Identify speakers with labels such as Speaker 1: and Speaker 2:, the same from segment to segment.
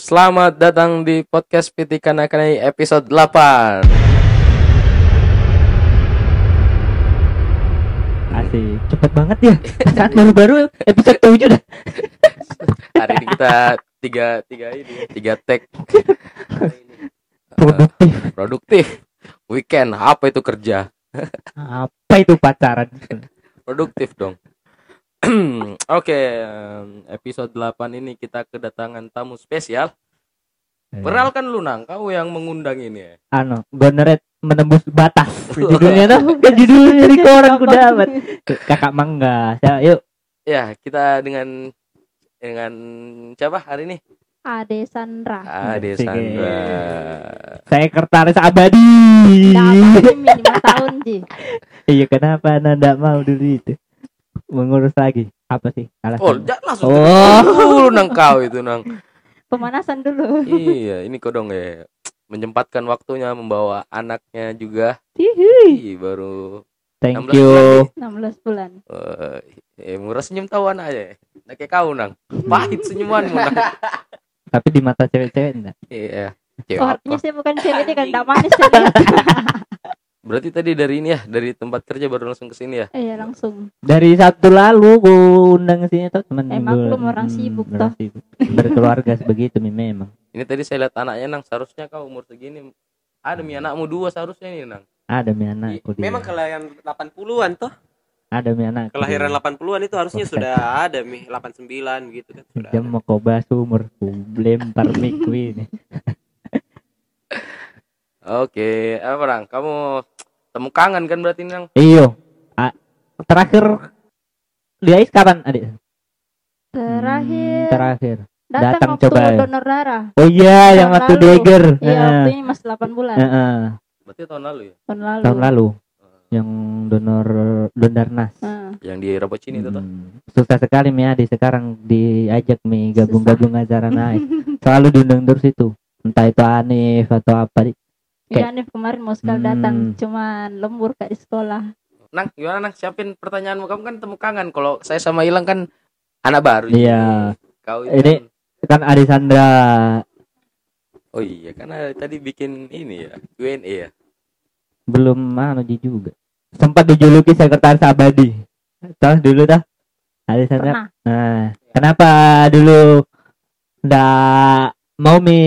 Speaker 1: Selamat datang di podcast Pitikan Akanai episode 8
Speaker 2: Asik, cepet banget ya. Saat baru-baru episode 7 dah.
Speaker 1: Hari ini kita tiga, tiga ini ya, tiga tag
Speaker 2: Produktif.
Speaker 1: produktif Weekend, apa itu kerja?
Speaker 2: Apa itu pacaran?
Speaker 1: Produktif dong Oke, em, episode 8 ini kita kedatangan tamu spesial Perkenalkan lu Nang, kau yang mengundang ini ya
Speaker 2: Ano, Goneret menembus batas. Judulnya tuh, kan judulnya di koran ku dapat. Kakak Mangga. Ya, yuk.
Speaker 1: Ya, kita dengan dengan siapa hari ini?
Speaker 3: Ade Sandra.
Speaker 1: Ade. Sandra
Speaker 2: Sekretaris abadi.
Speaker 3: Udah apa lima tahun Ji.
Speaker 2: Iya, kenapa Anda enggak mau dulu itu? Mengurus lagi. Apa sih?
Speaker 1: Oh,
Speaker 2: Alasan.
Speaker 1: jangan langsung
Speaker 2: Oh.
Speaker 1: dulu Nang kau itu Nang
Speaker 3: Pemanasan dulu.
Speaker 1: iya ini kok dong ya menyempatkan waktunya membawa anaknya juga
Speaker 3: Hihi.
Speaker 1: Ih, baru
Speaker 2: Thank
Speaker 1: 16
Speaker 2: you.
Speaker 1: bulan
Speaker 3: 16 bulan.
Speaker 1: eh, eh murah senyum tahu anak aja Nggak kayak kau nang pahit senyumanmu nang
Speaker 2: Tapi di mata cewek-cewek enggak.
Speaker 1: iya Cewek
Speaker 3: Oh, artinya saya bukan cewek ini kan tidak manis.
Speaker 1: berarti tadi dari ini ya dari tempat kerja baru langsung ke sini ya
Speaker 3: Iya langsung.
Speaker 2: Dari Sabtu lalu ku undang ke sini tuh teman
Speaker 3: Emang
Speaker 2: gua.
Speaker 3: belum orang sibuk,
Speaker 2: orang sibuk. Berkeluarga sebegitu memang.
Speaker 1: ini tadi saya lihat anaknya nang seharusnya kau umur segini ada mi anakmu dua seharusnya ini nang
Speaker 2: Ada mi anakku dia.
Speaker 4: Memang kelahiran 80-an toh.
Speaker 2: ada mi anakku.
Speaker 4: Kelahiran
Speaker 2: dia.
Speaker 4: 80-an itu harusnya
Speaker 2: Oke.
Speaker 4: sudah ada mi 89 gitu kan sudah.
Speaker 2: Jam mau koba sumurku lempar miku ini.
Speaker 1: oke apa nang kamu temu kangen kan berarti nang
Speaker 2: Iyo. A- terakhir di AIS kapan adik? Hmm,
Speaker 3: Terakhir
Speaker 2: terakhir.
Speaker 3: datang,
Speaker 2: datang
Speaker 3: waktu
Speaker 2: coba
Speaker 3: donor darah.
Speaker 2: Oh iya yang
Speaker 3: Tahun
Speaker 2: waktu
Speaker 3: lalu.
Speaker 2: Dagger.
Speaker 3: Iya,
Speaker 2: Heeh.
Speaker 3: waktu ini masih 8 bulan.
Speaker 2: Heeh.
Speaker 1: berarti tahun lalu ya
Speaker 3: Tahun lalu.
Speaker 2: Tahun lalu yang donor dondarnas.
Speaker 3: Nah,
Speaker 1: yang di Rapocini itu tuh
Speaker 2: Hmm. Susah sekali Mi Adi sekarang diajak Mi gabung-gabung acara naik. Selalu diundang terus itu. Entah itu Anif atau apa. Di.
Speaker 3: Iya Hanif kemarin mau sekali datang,
Speaker 2: Hmm.
Speaker 3: cuman lembur kayak di sekolah.
Speaker 1: Nang, gimana Nang? Siapin pertanyaanmu. Kamu kan temu kangen. Kalau saya sama Ilang kan anak baru.
Speaker 2: Iya.
Speaker 1: Kau
Speaker 2: Ini-
Speaker 1: kan-
Speaker 2: Kan Adi Sandra
Speaker 1: Oh iya, karena tadi bikin ini ya, Q&A ya.
Speaker 2: belum anu juga. Sempat dijuluki sekretaris abadi. Tahu dulu dah. Adi Sandra.
Speaker 3: Pernah.
Speaker 2: Nah, kenapa dulu ndak mau mi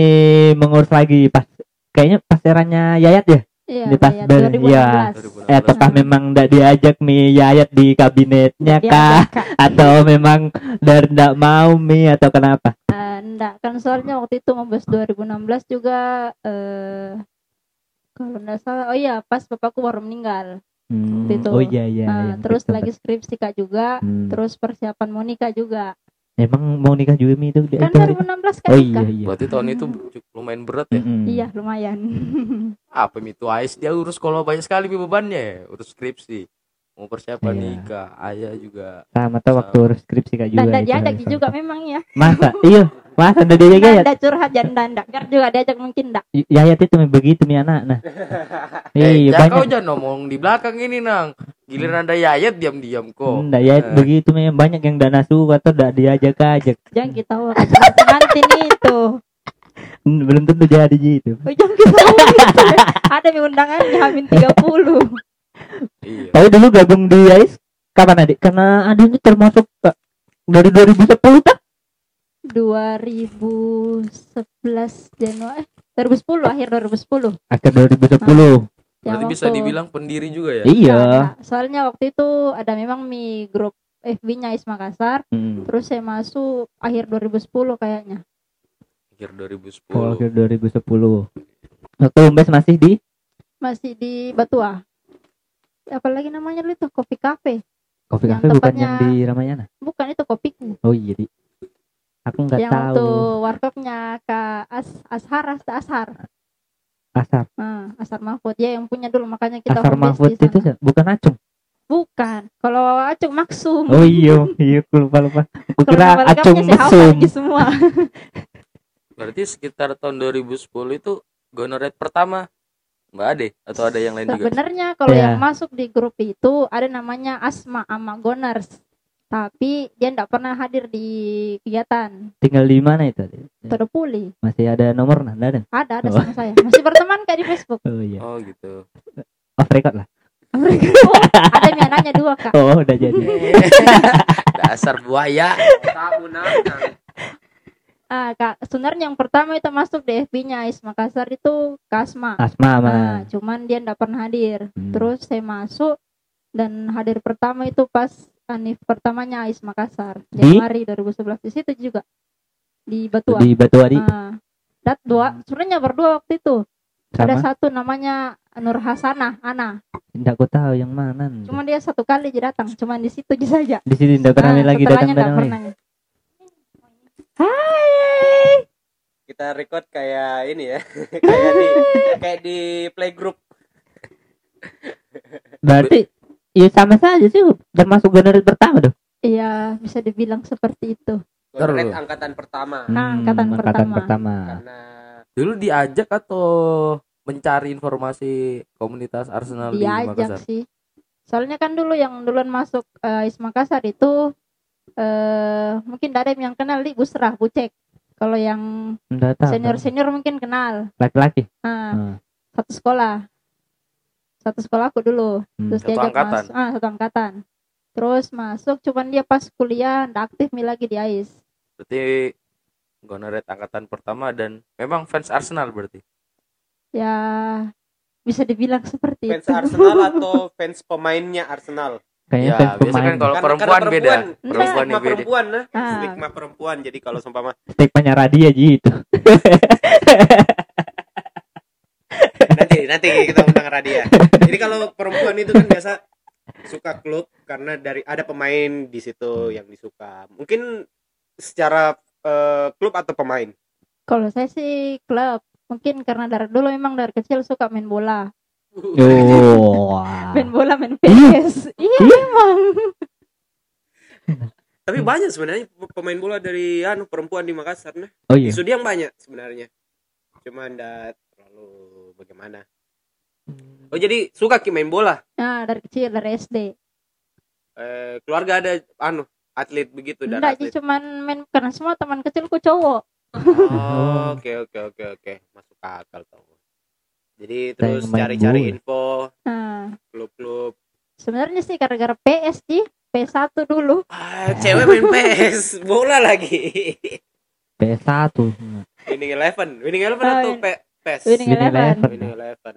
Speaker 2: mengurus lagi pas kayaknya pas eranya Yayat ya?
Speaker 3: Iya,
Speaker 2: Di pas
Speaker 3: 2016.
Speaker 2: iya.
Speaker 1: 2016.
Speaker 2: Eh, apakah memang ndak diajak mi Yayat di kabinetnya
Speaker 3: Dia
Speaker 2: kah?
Speaker 3: Kak.
Speaker 2: Atau memang dari ndak mau mi atau kenapa?
Speaker 3: Eh, enggak kan soalnya waktu itu membahas 2016 juga eh kalau enggak salah oh iya pas bapakku baru meninggal
Speaker 2: Hmm,
Speaker 3: Waktu itu.
Speaker 2: Oh iya iya.
Speaker 3: Nah,
Speaker 2: yang
Speaker 3: terus
Speaker 2: sempat.
Speaker 3: lagi skripsi kak juga
Speaker 2: Hmm.
Speaker 3: terus persiapan mau nikah juga
Speaker 2: Emang mau nikah juga mi itu?
Speaker 3: kan
Speaker 2: itu hari itu?
Speaker 3: 2016 kan
Speaker 2: Oh iya iya.
Speaker 1: Berarti tahun itu cukup lumayan berat ya.
Speaker 2: Mm-mm.
Speaker 3: iya lumayan
Speaker 1: Apa itu AIS dia urus kalau banyak sekali bebannya ya, urus skripsi. Mau persiapan
Speaker 2: Iya.
Speaker 1: nikah, ayah juga.
Speaker 2: Sama tuh waktu urus skripsi kak juga.
Speaker 3: dan
Speaker 2: itu
Speaker 3: diajak
Speaker 2: hari
Speaker 3: juga memang ya
Speaker 2: Masa? Iya. Masa udah diajak Yayat?
Speaker 3: Anda curhat jangan dandak biar juga diajak mungkin enggak
Speaker 2: Y- Yayat itu memang begitu mi anak nah.
Speaker 1: Eh,
Speaker 2: Iya
Speaker 1: jangan kau
Speaker 2: banyak.
Speaker 1: jangan ngomong di belakang ini nang. Giliran ada Yayat diam-diam kok.
Speaker 2: Enggak Yayat
Speaker 1: Eh.
Speaker 2: begitu memang banyak yang dana su atau udah diajak ajak.
Speaker 3: jangan kita tahu pengantin itu
Speaker 2: Hmm, Belum tentu jadi gitu.
Speaker 3: oh, jangan kita gitu. ada yang undangan di Hamin 30
Speaker 1: Iya.
Speaker 2: Tapi dulu gabung di AIS kapan adik? Karena adik ini termasuk eh, dari 2010 tak?
Speaker 3: 2011 Januari eh 2010 akhir 2010
Speaker 2: Akhir 2010.
Speaker 1: Berarti
Speaker 3: Yang
Speaker 1: bisa
Speaker 3: waktu-
Speaker 1: dibilang pendiri juga ya.
Speaker 2: Iya.
Speaker 3: Nah, soalnya waktu itu ada memang mi grup FB-nya Is Makassar
Speaker 2: Hmm.
Speaker 3: terus saya masuk akhir 2010 kayaknya
Speaker 1: Akhir 2010.
Speaker 2: Oh, akhir 2010. Waktu Umbes masih di
Speaker 3: masih di Batua apalagi namanya dulu itu kopi cafe
Speaker 2: Coffee
Speaker 3: Yang
Speaker 2: Cafe bukan
Speaker 3: tempatnya-
Speaker 2: yang di Ramayana.
Speaker 3: bukan itu kopiku
Speaker 2: Oh iya, Di. Aku nggak
Speaker 3: yang waktu
Speaker 2: tahu.
Speaker 3: warkopnya Kak As Ashar As Ashar
Speaker 2: Asar,
Speaker 3: nah, Ashar Mahfud ya yang punya dulu makanya kita
Speaker 2: Asar
Speaker 3: base
Speaker 2: Mahfud
Speaker 3: di sana.
Speaker 2: itu bukan Acung.
Speaker 3: bukan kalau Acung Maksum
Speaker 2: Oh iya, iya aku lupa lupa. Kira Acung Mesum.
Speaker 3: lagi semua
Speaker 1: Berarti sekitar tahun 2010 itu gonoret pertama Mbak Ade atau ada yang lain juga?
Speaker 3: Sebenarnya kalau
Speaker 2: Iya.
Speaker 3: yang masuk di grup itu ada namanya Asma Ama Goners. Tapi dia tidak pernah hadir di kegiatan.
Speaker 2: Tinggal di mana itu
Speaker 3: terpulih
Speaker 2: masih ada nomor nah ada?
Speaker 3: Ada ada
Speaker 2: Oh.
Speaker 3: sama saya. Masih berteman kayak di Facebook.
Speaker 2: Oh iya.
Speaker 1: Oh gitu.
Speaker 2: off record lah.
Speaker 3: Oh, ada yang nanya dua kak.
Speaker 2: Oh udah jadi.
Speaker 1: Dasar buaya.
Speaker 4: Kamu nanya.
Speaker 3: ah kak sebenarnya yang pertama itu masuk di FB-nya Ais Makassar itu Kasma.
Speaker 2: Asma mah
Speaker 3: Ah, cuman dia tidak pernah hadir.
Speaker 2: Hmm.
Speaker 3: terus saya masuk dan hadir pertama itu pas Anif pertamanya Ais Makassar.
Speaker 2: Di?
Speaker 3: Januari 2011 di situ juga. Di Batuan
Speaker 2: di Batuari
Speaker 3: Ah, dat dua sebenarnya berdua waktu itu. Ada
Speaker 2: sama.
Speaker 3: satu namanya Nur Hasanah Ana.
Speaker 2: Tidak aku tahu yang mana.
Speaker 3: Cuma dia satu kali aja datang cuma di situ aja saja.
Speaker 2: Di sini tidak pernah
Speaker 3: Ah,
Speaker 2: lagi datang datang lagi.
Speaker 3: Hai.
Speaker 4: Kita record kayak ini ya. kayak di kayak di playgroup.
Speaker 2: berarti ya sama saja sih termasuk generasi pertama tuh
Speaker 3: iya bisa dibilang seperti itu
Speaker 1: Terus.
Speaker 4: angkatan pertama.
Speaker 3: Nah, angkatan pertama.
Speaker 2: pertama.
Speaker 4: Karena
Speaker 1: Dulu diajak atau mencari informasi komunitas Arsenal di
Speaker 3: diajak
Speaker 1: Makassar?
Speaker 3: sih soalnya kan dulu yang duluan masuk eh, Ais Makassar itu eh mungkin ada yang kenal di Busrah Bucek kalau yang senior senior mungkin kenal
Speaker 2: laki-laki
Speaker 3: ah
Speaker 2: Hmm.
Speaker 3: satu sekolah satu sekolah aku dulu
Speaker 2: Hmm.
Speaker 3: terus
Speaker 1: Satu
Speaker 3: diajak
Speaker 1: angkatan.
Speaker 3: masuk ah satu angkatan terus masuk cuman dia pas kuliah nggak aktif nih lagi di AIS
Speaker 1: Berarti Gonaret angkatan pertama dan memang fans Arsenal berarti.
Speaker 3: ya bisa dibilang seperti
Speaker 4: fans
Speaker 3: itu
Speaker 4: Arsenal atau fans pemainnya Arsenal.
Speaker 2: kayaknya
Speaker 1: Ya,
Speaker 2: fans
Speaker 1: biasa kan kalau perempuan
Speaker 4: karena
Speaker 1: beda.
Speaker 4: perempuan,
Speaker 1: yang beda.
Speaker 4: perempuan nah.
Speaker 3: Ah.
Speaker 4: Stigma perempuan. Jadi kalau seumpama
Speaker 2: stigma radia gitu
Speaker 4: nanti nanti kita undang Radia. Jadi kalau perempuan itu kan biasa suka klub karena dari ada pemain di situ yang disuka. Mungkin secara eh, klub atau pemain.
Speaker 3: kalau saya sih klub mungkin karena dari dulu memang dari kecil suka main bola
Speaker 2: oh
Speaker 3: main bola main PS iya memang
Speaker 4: Tapi banyak sebenarnya pemain bola dari anu perempuan di Makassar nah.
Speaker 2: oh iya
Speaker 4: Sudiang banyak sebenarnya. Cuma enggak terlalu bagaimana. Oh jadi suka ki main bola.
Speaker 3: nah dari kecil dari SD
Speaker 4: Eh, keluarga ada anu atlet begitu dan
Speaker 3: enggak
Speaker 4: atlet.
Speaker 3: sih cuman main karena semua teman kecilku cowok
Speaker 4: Oh, Oke oke oke oke masuk akal tuh. Jadi terus cari-cari info
Speaker 3: nah
Speaker 4: klub-klub.
Speaker 3: sebenarnya sih gara-gara PS sih PS1 dulu
Speaker 4: Ah, cewek main PS, bola lagi.
Speaker 2: PS1
Speaker 4: Winning Eleven, Winning Eleven
Speaker 3: Oh,
Speaker 4: atau
Speaker 3: win-
Speaker 4: P- PES?
Speaker 3: Winning
Speaker 2: Winning
Speaker 3: Eleven
Speaker 2: Eleven.
Speaker 4: Winning Eleven.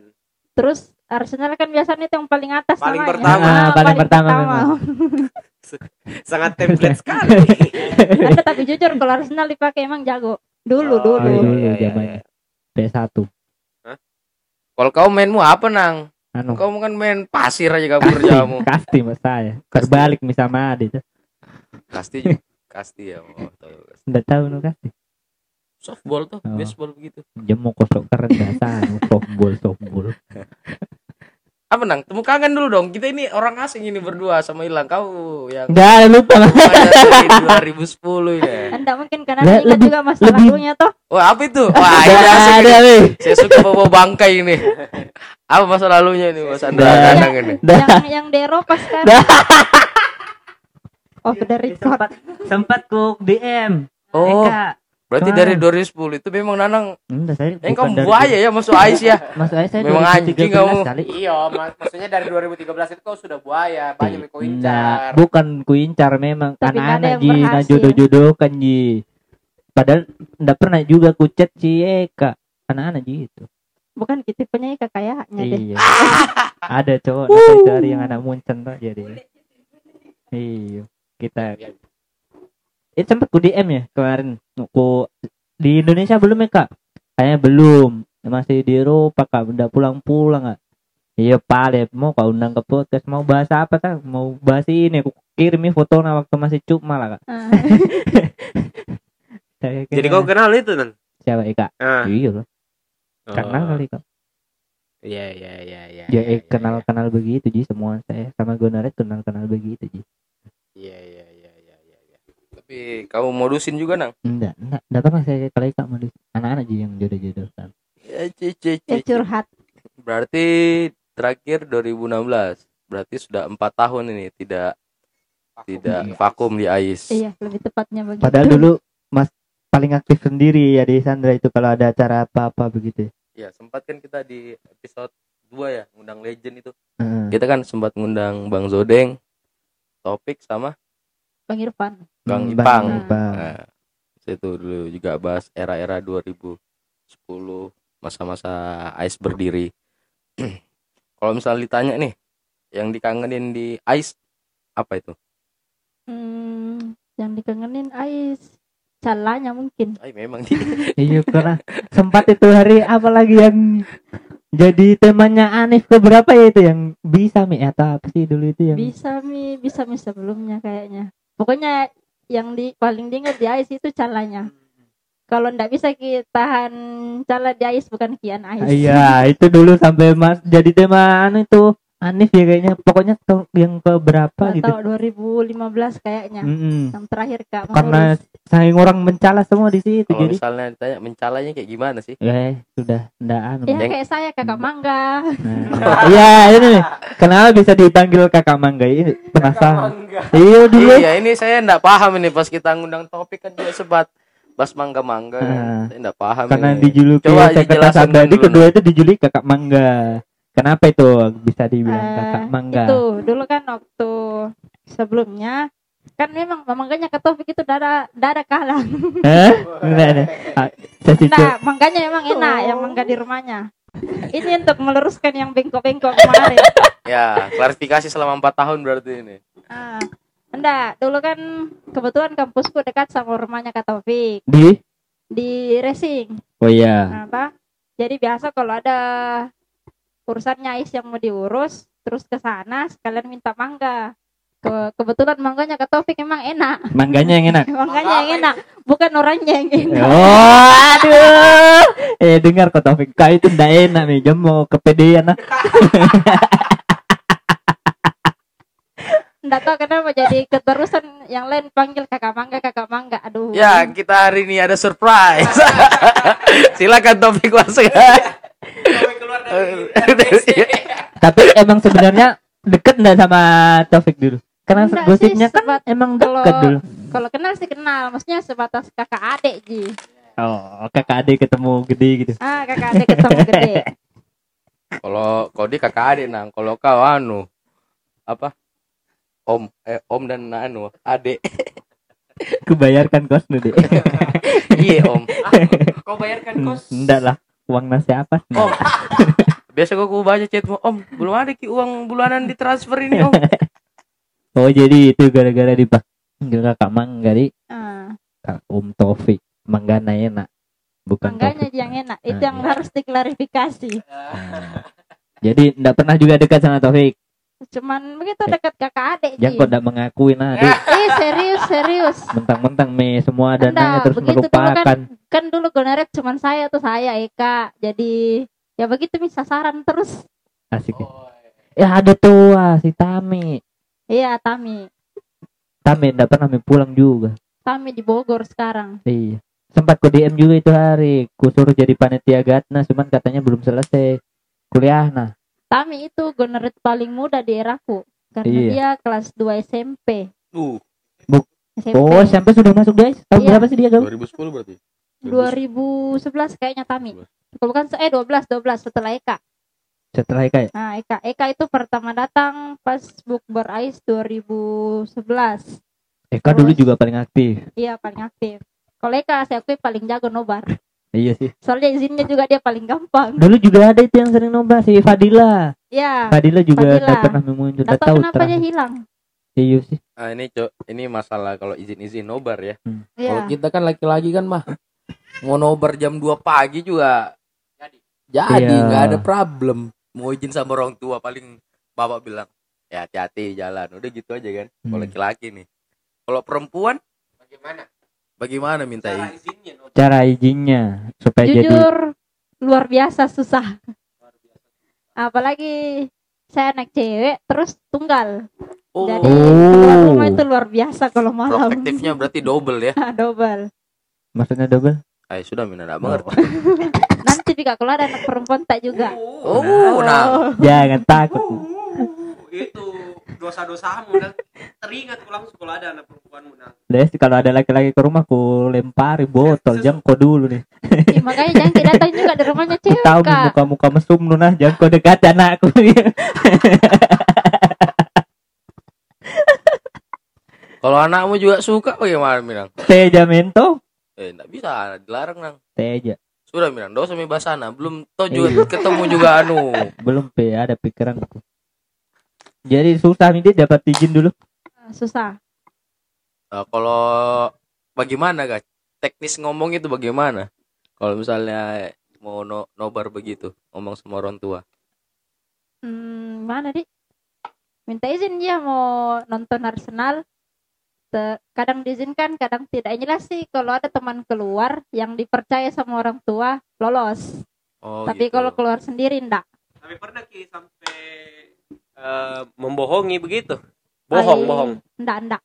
Speaker 3: terus Arsenal kan biasanya itu yang paling atas
Speaker 4: Paling
Speaker 3: namanya.
Speaker 4: pertama.
Speaker 3: Ah,
Speaker 2: paling pertama memang.
Speaker 4: Sangat template sekali.
Speaker 3: Ada tapi jujur kalau Arsenal dipakai emang jago dulu
Speaker 4: Oh,
Speaker 3: dulu
Speaker 2: iya,
Speaker 4: iya,
Speaker 2: dulu
Speaker 4: iya,
Speaker 2: zamannya.
Speaker 4: iya.
Speaker 2: PS1
Speaker 1: Kalau kau mainmu apa nang?
Speaker 2: anu
Speaker 1: Kau kan main pasir aja kamu kerjamu.
Speaker 2: kasti mas saya terbalik nih sama Adi tuh
Speaker 1: Kasti. Kasti ya. Oh, tahu.
Speaker 2: udah tahu nu kasti
Speaker 1: Softball tuh,
Speaker 2: Oh.
Speaker 1: baseball begitu.
Speaker 2: jemu kosok keren anu softball softball
Speaker 1: Apa nang? Temu kangen dulu dong. Kita ini orang asing ini berdua sama Ilang. Kau yang
Speaker 2: Enggak lupa
Speaker 1: dari 2010 ini.
Speaker 3: Anda mungkin karena
Speaker 2: Le-
Speaker 3: ingat
Speaker 2: lebih-
Speaker 3: juga masa
Speaker 2: lebih-
Speaker 3: lalunya toh
Speaker 1: Wah apa itu? Wah ini asik
Speaker 2: ada
Speaker 1: ini.
Speaker 2: weh.
Speaker 1: Saya suka bawa bangkai ini. Apa masa lalunya ini Mas Andra. Danang ini?
Speaker 3: Yang yang di Eropa sekarang oh the record
Speaker 2: sempat sempat ku DM
Speaker 1: Oh,
Speaker 2: Eka.
Speaker 1: Berarti
Speaker 2: Wah.
Speaker 1: dari 2010 itu memang Nanang.
Speaker 2: Enggak saya
Speaker 1: Eh kamu
Speaker 2: dari-
Speaker 1: buaya ya masuk ais ya.
Speaker 2: Mas saya saya
Speaker 1: Memang
Speaker 2: 2013
Speaker 1: anjing kamu.
Speaker 2: kali.
Speaker 4: Iya, mak- maksudnya dari 2013 itu kau sudah buaya, banyak yang kau
Speaker 2: Nah,
Speaker 4: incar.
Speaker 2: bukan ku incar memang anak-anak
Speaker 3: yang
Speaker 2: ji na
Speaker 3: berhasil.
Speaker 2: jodoh-jodohkan ji. Padahal enggak pernah juga ku chat si Eka. Anak-anak ji itu.
Speaker 3: bukan gitu punya kekayanya deh
Speaker 2: Iya. ada cowok nanti cari yang anak muncen tuh jadi. Iya. Kita itu sempat ku DM ya kemarin. Ku di Indonesia belum ya kak? Kayaknya belum. Masih di Eropa kak. Udah pulang-pulang kak. Iya pale mau kau undang ke podcast mau bahas apa kak? Mau bahas ini aku kirimi foto waktu masih cup malah kak. Saya
Speaker 4: Jadi kau kenal itu kan?
Speaker 2: siapa Eka?
Speaker 4: Ah.
Speaker 2: Iya loh. Kenal
Speaker 4: Oh.
Speaker 2: kali kak.
Speaker 4: Iya, iya, iya, iya.
Speaker 2: Ya
Speaker 4: iya,
Speaker 2: eh, kenal kenal begitu ji semua saya sama Gonaret kenal kenal begitu ji.
Speaker 4: Iya, iya, iya, iya, iya. Iya.
Speaker 1: Tapi kamu modusin juga nang.
Speaker 2: Enggak, enggak, enggak pernah saya kalau Eka modus anak-anak ji yang jodoh-jodoh kan.
Speaker 1: Ya, ci, ci, ci,
Speaker 3: ya curhat
Speaker 1: Berarti terakhir 2016. Berarti sudah empat tahun ini tidak tidak vakum di ais
Speaker 3: Iya, lebih tepatnya begitu.
Speaker 2: Padahal dulu Mas paling aktif sendiri ya di Sandra itu kalau ada acara apa-apa begitu.
Speaker 1: ya sempat kan kita di episode 2 ya ngundang legend itu
Speaker 2: Heeh.
Speaker 1: kita kan sempat ngundang Bang Zodeng topik sama
Speaker 3: Bang Irfan.
Speaker 1: Bang
Speaker 2: Hmm,
Speaker 1: Ipang
Speaker 2: Ipang.
Speaker 1: Nah, itu dulu juga bahas era-era 2010 masa-masa Ice berdiri. Kalau misalnya ditanya nih, yang dikangenin di Ice apa itu?
Speaker 3: Hmm, yang dikangenin Ais calanya mungkin.
Speaker 1: Ay, memang di
Speaker 2: Iya karena sempat itu hari apalagi yang jadi temanya Anif ke berapa ya itu yang bisa mi atau apa sih dulu itu yang
Speaker 3: Bisa mi, bisa mi sebelumnya kayaknya. Pokoknya yang di paling diingat di Ais itu calanya. Kalau ndak bisa kita tahan cala di Ais bukan kian Ais.
Speaker 2: Iya itu dulu sampai mas jadi tema anu itu Anif ya kayaknya pokoknya tahun yang ke berapa
Speaker 3: Nggak
Speaker 2: gitu.
Speaker 3: tahu 2015 kayaknya.
Speaker 2: Mm-mm.
Speaker 3: Yang terakhir Kak
Speaker 2: Karena saking orang mencala semua di situ
Speaker 1: kalau
Speaker 2: jadi
Speaker 1: misalnya ditanya mencalanya kayak gimana sih?
Speaker 2: eh sudah ndak anu.
Speaker 3: Ya
Speaker 1: Yang-
Speaker 3: kayak saya kakak mangga.
Speaker 2: Nah, Iya ini nih. Kenapa bisa dipanggil kakak mangga ini penasaran. Iya dulu.
Speaker 1: Iya, ini saya enggak paham ini pas kita ngundang topik kan dia sebat bas mangga-mangga. kan.
Speaker 2: Ah.
Speaker 1: Saya enggak paham
Speaker 2: karena
Speaker 1: ini.
Speaker 2: dijuluki
Speaker 1: Coba
Speaker 2: saya kata Sabda kedua itu dijuluki kakak mangga kenapa itu bisa dibilang
Speaker 3: Eh,
Speaker 2: kakak mangga
Speaker 3: Itu dulu kan waktu sebelumnya kan memang mangganya ke Taufik itu dada dada kalah.
Speaker 2: Enggak ada. Ah,
Speaker 3: Nah, mangganya memang enak yang mangga di rumahnya. Ini untuk meluruskan yang bengkok-bengkok kemarin.
Speaker 1: Ya, klarifikasi selama empat tahun berarti ini.
Speaker 3: Ah, enggak, dulu kan kebetulan kampusku dekat sama rumahnya Kak Taufik
Speaker 2: di
Speaker 3: di racing.
Speaker 2: oh iya
Speaker 3: apa? Jadi biasa kalau ada urusannya Ais yang mau diurus, terus ke sana sekalian minta mangga. Ke- kebetulan mangganya Kak Taufik emang enak.
Speaker 2: mangganya yang enak
Speaker 3: Mangganya yang enak, bukan orangnya yang enak.
Speaker 2: oh aduh eh dengar kok Taufik kau itu ndak enak nih jam mau kepedean ah
Speaker 3: Enggak tahu kenapa jadi keterusan yang lain panggil kakak mangga, kakak mangga. Aduh.
Speaker 1: Ya, kita hari ini ada surprise. Silakan topik masuk.
Speaker 4: Keluar dari
Speaker 2: tapi emang sebenarnya deket ndak sama Taufik dulu karena
Speaker 3: Enggak sih,
Speaker 2: gosipnya kan
Speaker 3: sebat-
Speaker 2: emang
Speaker 3: kalau-
Speaker 2: deket dulu
Speaker 3: Kalau kenal sih kenal, maksudnya sebatas kakak adik Ji.
Speaker 2: oh kakak adik ketemu gede gitu
Speaker 3: Ah, kakak adik ketemu gede.
Speaker 1: Kalau Kodi kakak adik nang, kalau kau anu apa? Om, eh om dan anu adik.
Speaker 2: kebayarkan kos nu deh
Speaker 1: iya om.
Speaker 4: kau bayarkan kos
Speaker 2: Enggak lah, uang nasi apa?
Speaker 1: Om. Biasa gua gua baca chatmu, om belum ada ki uang bulanan ditransfer ini om.
Speaker 2: Oh jadi itu gara-gara dipanggil kakak Mangga di
Speaker 3: Ah,
Speaker 2: Kak Om Taufik Manggana enak bukan
Speaker 3: mangganya
Speaker 2: Taufik.
Speaker 3: yang enak. Itu
Speaker 2: Ah,
Speaker 3: yang
Speaker 2: iya.
Speaker 3: harus diklarifikasi.
Speaker 2: Nah, Jadi enggak pernah juga dekat sama Taufik.
Speaker 3: Cuman begitu
Speaker 2: Eh,
Speaker 3: dekat kakak adik.
Speaker 2: Jangan kok enggak mengakuin nah, Dik.
Speaker 3: Eh, serius, serius.
Speaker 2: mentang-mentang me semua dananya
Speaker 3: Enggak,
Speaker 2: terus
Speaker 3: begitu dulu
Speaker 2: melupakan.
Speaker 3: Kan dulu gonaret cuman saya tuh saya Eka. Jadi ya begitu mi sasaran terus.
Speaker 2: Asik. Ya ada tuh ah, si Tami.
Speaker 3: Iya, Tami.
Speaker 2: Tami enggak pernah pulang juga.
Speaker 3: Tami di Bogor sekarang.
Speaker 2: Iya. Sempat ku DM juga itu hari. Ku suruh jadi panitia Gatna, cuman katanya belum selesai kuliah nah.
Speaker 3: Tami itu gonaret paling muda di eraku. Karena
Speaker 2: Iya.
Speaker 3: dia kelas 2 SMP.
Speaker 1: Uh,
Speaker 3: SMP.
Speaker 2: Oh, sampai sudah masuk guys. Tahun
Speaker 3: Iya.
Speaker 2: berapa sih dia kau?
Speaker 1: 2010 berarti.
Speaker 3: 2011 kayaknya Tami. Kalau bukan eh 12 12 setelah Eka.
Speaker 2: Setelah kayak
Speaker 3: Nah, Eka Eka itu pertama datang pas Bukber Ais 2011.
Speaker 2: Eka dulu
Speaker 3: Terus?
Speaker 2: juga paling aktif.
Speaker 3: Iya, paling aktif. Kalau Eka saya akui paling jago nobar.
Speaker 2: Iya sih.
Speaker 3: Soalnya izinnya juga dia paling gampang.
Speaker 2: Dulu juga ada itu yang sering nyoba si Fadila.
Speaker 3: Iya.
Speaker 2: Fadila juga
Speaker 3: Fadila.
Speaker 2: pernah muncul.
Speaker 3: Nggak
Speaker 2: Enggak
Speaker 3: tahu kenapa dia
Speaker 2: terakhir.
Speaker 3: hilang.
Speaker 2: Iya sih.
Speaker 1: Ah ini cok, ini masalah kalau izin-izin nobar ya. Kalau
Speaker 3: Iya.
Speaker 1: kita kan laki-laki kan mah mau nobar jam 2 pagi juga jadi. Jadi
Speaker 2: Iya.
Speaker 1: nggak ada problem. Mau izin sama orang tua paling bapak bilang ya hati-hati jalan. Udah gitu aja kan. Kalau
Speaker 2: Hmm.
Speaker 1: laki-laki nih. Kalau perempuan
Speaker 4: bagaimana
Speaker 1: bagaimana minta
Speaker 4: cara
Speaker 1: izin?
Speaker 4: izinnya no?
Speaker 2: Cara izinnya supaya jadi
Speaker 3: Jujur luar biasa susah. Apalagi saya anak cewek terus tunggal.
Speaker 1: Oh,
Speaker 3: Jadi
Speaker 2: Oh.
Speaker 3: keluar rumah itu luar biasa kalau malam.
Speaker 1: protektifnya berarti double ya.
Speaker 3: Double.
Speaker 2: maksudnya double.
Speaker 1: Ay, sudah mina enggak mengerti.
Speaker 3: Nanti juga kalau ada anak perempuan tak juga.
Speaker 1: Oh, nah.
Speaker 2: Jangan takut.
Speaker 4: itu dosa-dosamu dan teringat ku langsung kalau ada anak perempuanmu nah
Speaker 2: Des, kalau ada laki-laki ke rumah ku lempari botol, jangko dulu nih.
Speaker 3: Ih, makanya jangan kita datang juga di rumahnya cewek
Speaker 2: tahu muka-muka mesum lu nah, jangko dekat anakku.
Speaker 1: Kalau anakmu juga suka bagaimana Minang?
Speaker 2: Teja mento,
Speaker 1: Eh, enggak bisa, dilarang nang.
Speaker 2: Teja.
Speaker 1: Sudah Minang, dosa mi basana, belum toh juga ketemu juga anu.
Speaker 2: Belum pe ada pikiran. Jadi susah nih dia dapat izin dulu.
Speaker 3: susah
Speaker 1: Nah, kalau bagaimana guys? Teknis ngomong itu bagaimana? Kalau misalnya mau no, nobar begitu, ngomong sama orang tua.
Speaker 3: hmm, mana di minta izin dia mau nonton Arsenal Te- kadang diizinkan kadang tidak. Jelas sih kalau ada teman keluar yang dipercaya sama orang tua lolos.
Speaker 1: Oh,
Speaker 3: tapi
Speaker 1: gitu.
Speaker 3: kalau keluar sendiri enggak
Speaker 4: tapi pernah ki sampai eh, membohongi begitu? Bohong
Speaker 3: Ai,
Speaker 4: bohong
Speaker 3: enggak enggak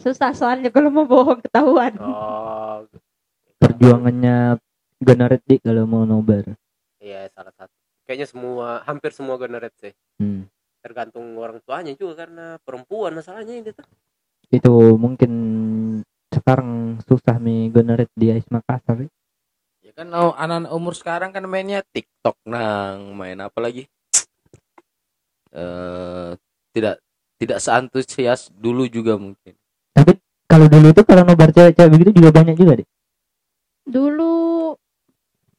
Speaker 3: susah soalnya kalau mau bohong ketahuan.
Speaker 4: Oh.
Speaker 2: Perjuangannya Genaret dik kalau mau nobar.
Speaker 4: iya salah satu. Kayaknya semua hampir semua generet sih.
Speaker 2: Hmm.
Speaker 4: tergantung orang tuanya juga karena perempuan masalahnya ini tuh
Speaker 2: Itu mungkin sekarang susah nih Genaret di Ais Makassar. ya.
Speaker 1: Ya kan oh, anak-anak umur sekarang kan mainnya TikTok nang, main apa lagi? Eh tidak tidak seantusias dulu juga mungkin.
Speaker 2: Tapi kalau dulu itu kalau nobar cewek-cewek begitu juga banyak juga deh.
Speaker 3: dulu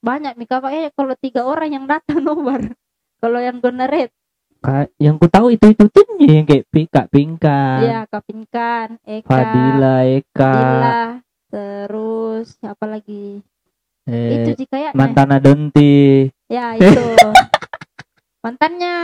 Speaker 3: banyak Mika Pak, eh kalau tiga orang yang datang nobar kalau yang gonaret
Speaker 2: Kayak yang ku tahu itu itu timnya yang kayak Pika Pinka,
Speaker 3: ya Kapinkan Eka
Speaker 2: Fadila, Eka,
Speaker 3: Dila, terus siapa lagi itu
Speaker 2: eh,
Speaker 3: sih kayaknya
Speaker 2: Mantana Donti.
Speaker 3: ya itu mantannya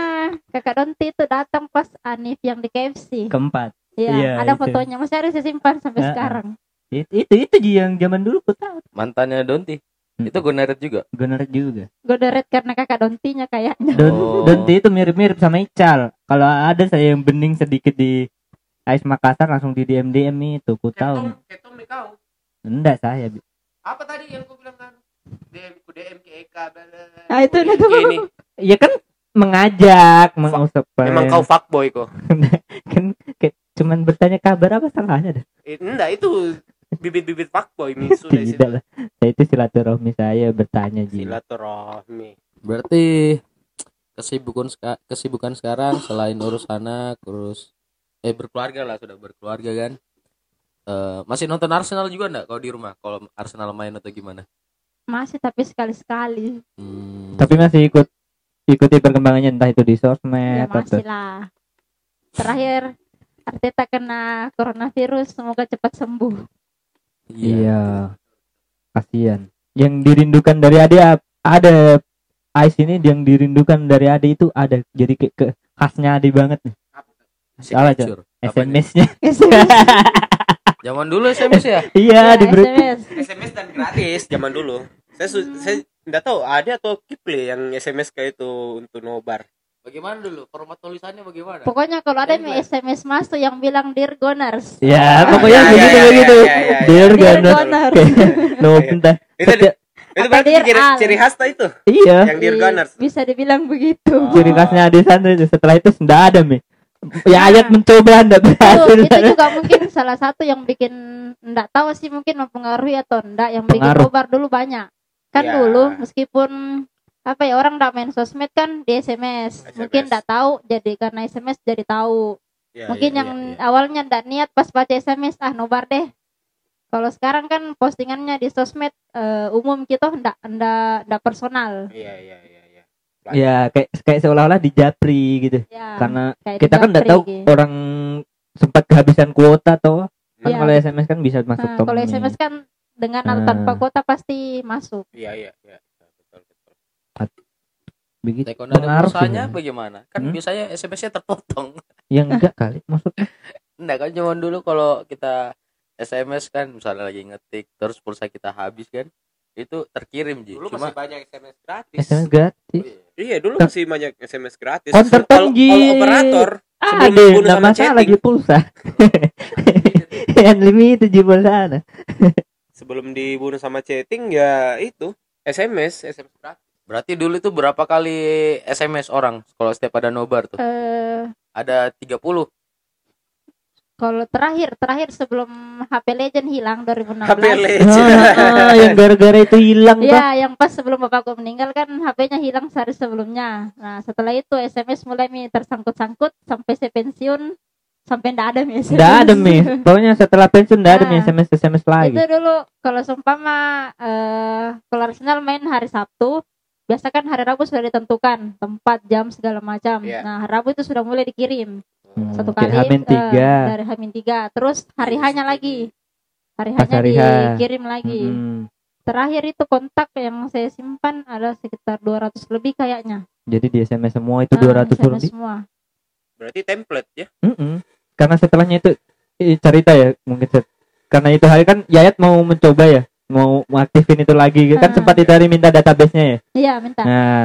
Speaker 3: kakak Donti itu datang pas Anif yang di KFC
Speaker 2: keempat.
Speaker 3: ya
Speaker 2: iya,
Speaker 3: ada
Speaker 2: itu.
Speaker 3: fotonya masih ada saya simpan sampai
Speaker 2: Ah, ah.
Speaker 3: sekarang
Speaker 2: Itu itu, itu yang zaman dulu ku tahu.
Speaker 1: Mantannya Donti.
Speaker 2: Hmm.
Speaker 1: Itu gonaret juga.
Speaker 2: Genaret juga.
Speaker 3: gonaret karena kakak Dontinya kayaknya
Speaker 2: Don
Speaker 1: Oh.
Speaker 2: Donti itu mirip-mirip sama Ical. Kalau ada saya yang bening sedikit di Ais Makassar langsung di DM DM itu ku tahu.
Speaker 4: ketom kau
Speaker 2: Enggak saya. Bi.
Speaker 4: apa tadi yang kau bilang kan DM ku DM ke Eka bla, bla, bla.
Speaker 3: Ah, itu,
Speaker 4: Ku
Speaker 3: itu.
Speaker 4: DM ini
Speaker 2: Ya kan mengajak, mengusap.
Speaker 4: emang kau fuckboy kok
Speaker 2: kan kayak cuman bertanya kabar apa salahnya dah.
Speaker 4: Enggak itu bibit-bibit fuckboy mi sudah
Speaker 2: Tidak
Speaker 4: situ
Speaker 2: lah. Saya itu silaturahmi saya bertanya Ji.
Speaker 4: silaturahmi
Speaker 1: Berarti kesibukan kesibukan sekarang selain urus anak, urus eh berkeluarga lah sudah berkeluarga kan. Eh, masih nonton Arsenal juga enggak kalau di rumah? Kalau Arsenal main atau gimana?
Speaker 3: masih tapi sekali-sekali
Speaker 1: Hmm,
Speaker 2: Tapi masih ikut ikuti perkembangannya entah itu di sosmed
Speaker 3: ya
Speaker 2: atau
Speaker 3: masih lah terakhir Arteta kena coronavirus semoga cepat sembuh
Speaker 2: Iya. Kasihan. Yang dirindukan dari Ade ada Ice ini yang dirindukan dari Ade itu ada jadi ke, ke khasnya Ade banget nih. Salah.
Speaker 1: Apanya?
Speaker 2: SMS-nya.
Speaker 1: Zaman dulu SMS ya?
Speaker 2: iya,
Speaker 3: Ya,
Speaker 2: di
Speaker 3: SMS
Speaker 4: SMS dan gratis zaman dulu saya su- saya nggak tahu ada atau Kiple yang SMS kayak itu untuk nobar
Speaker 1: Bagaimana dulu? Format tulisannya bagaimana?
Speaker 3: pokoknya kalau ada yang
Speaker 1: English.
Speaker 3: SMS masuk yang bilang Dear Goners
Speaker 2: Ya,
Speaker 4: Ah,
Speaker 2: pokoknya
Speaker 4: ya,
Speaker 2: begitu
Speaker 4: ya, ya,
Speaker 2: begitu.
Speaker 4: ya, ya, ya.
Speaker 2: Dear
Speaker 3: Dear. Goners
Speaker 2: No, entah.
Speaker 4: itu itu berarti ciri, ciri khas itu
Speaker 2: Iya.
Speaker 4: yang Dear Gunners
Speaker 3: bisa dibilang begitu
Speaker 4: Oh.
Speaker 2: Ciri khasnya Ade Sandra itu setelah itu enggak ada, Mi. Ya ayat mencoba
Speaker 3: itu,
Speaker 2: berhasil.
Speaker 3: itu juga mungkin salah satu yang bikin enggak tahu sih mungkin mempengaruhi atau enggak yang bikin
Speaker 2: Pengaruh.
Speaker 3: nobar dulu banyak kan
Speaker 4: Ya.
Speaker 3: dulu meskipun apa ya orang enggak main sosmed kan di SMS,
Speaker 4: SMS.
Speaker 3: mungkin enggak tahu jadi karena SMS jadi tahu
Speaker 4: Ya,
Speaker 3: mungkin
Speaker 4: ya,
Speaker 3: yang
Speaker 4: ya, ya.
Speaker 3: awalnya enggak niat pas baca SMS ah nobar deh kalau sekarang kan postingannya di sosmed eh, umum gitu enggak enggak enggak personal
Speaker 4: iya iya iya iya
Speaker 2: Ya, kayak kayak seolah-olah dijapri gitu.
Speaker 3: ya
Speaker 2: Karena kita kan enggak
Speaker 3: di
Speaker 2: tahu
Speaker 3: Japri,
Speaker 2: orang sempat kehabisan kuota atau kan
Speaker 3: Iya.
Speaker 2: kalau SMS kan bisa masuk
Speaker 3: Nah, kalau. SMS kan dengan
Speaker 2: Ah.
Speaker 3: tanpa kuota pasti masuk
Speaker 4: iya iya iya
Speaker 2: begitu.
Speaker 1: Tekon ada pulsanya bagaimana? Kan
Speaker 2: Hmm?
Speaker 1: biasanya SMS-nya terpotong.
Speaker 2: Yang enggak kali maksudnya.
Speaker 1: Enggak kan zaman dulu kalau kita SMS kan misalnya lagi ngetik terus pulsa kita habis kan itu terkirim ji
Speaker 4: dulu
Speaker 1: cuma
Speaker 4: masih banyak SMS gratis
Speaker 2: SMS gratis.
Speaker 4: iya dulu
Speaker 2: Kan-
Speaker 4: masih banyak SMS gratis
Speaker 2: Counter Ji.
Speaker 4: kalau operator
Speaker 2: Ah,
Speaker 4: Sebelum
Speaker 2: deh,
Speaker 4: dibunuh
Speaker 2: enggak
Speaker 4: sama chatting.
Speaker 2: lagi pulsa. Unlimited di sana.
Speaker 4: sebelum dibunuh sama chatting ya itu SMS SMS gratis
Speaker 1: berarti dulu itu berapa kali SMS orang kalau setiap ada nobar tuh
Speaker 3: eh
Speaker 1: ada 30
Speaker 3: Kalau terakhir terakhir sebelum HP Legend hilang 2016.
Speaker 4: HP Legend.
Speaker 2: Ah, yang gara-gara itu hilang tuh.
Speaker 3: Iya, yang pas sebelum bapakku meninggal kan HP-nya hilang sehari sebelumnya. Nah, setelah itu SMS mulai mi tersangkut-sangkut sampai saya pensiun sampai ndak ada mi SMS.
Speaker 2: Nggak ada mi. Pokoknya setelah pensiun nggak ada mi. SMS SMS lagi.
Speaker 3: Itu dulu kalau seumpama eh kalau Arsenal main hari Sabtu, biasa kan hari Rabu sudah ditentukan tempat, jam segala macam.
Speaker 4: Iya.
Speaker 3: Nah, hari Rabu itu sudah mulai dikirim
Speaker 2: Hmm,
Speaker 3: satu kali
Speaker 2: Hamin
Speaker 3: eh,
Speaker 2: tiga.
Speaker 3: dari Hamin tiga. Terus hari hanya lagi. Hari
Speaker 2: Pas
Speaker 3: hanya dikirim lagi.
Speaker 2: Mm-mm.
Speaker 3: Terakhir itu kontak yang saya simpan ada sekitar 200 lebih kayaknya.
Speaker 2: Jadi di SMS semua itu
Speaker 3: Nah,
Speaker 2: 200
Speaker 3: SMS
Speaker 2: lebih.
Speaker 3: semua.
Speaker 4: Berarti template ya.
Speaker 2: Mm-mm. Karena setelahnya itu eh, cerita ya mungkin set- karena itu hari kan Yayat mau mencoba ya mau mengaktifin itu lagi kan
Speaker 3: Ah.
Speaker 2: sempat itu hari minta database-nya ya.
Speaker 3: Iya, minta.
Speaker 2: Nah,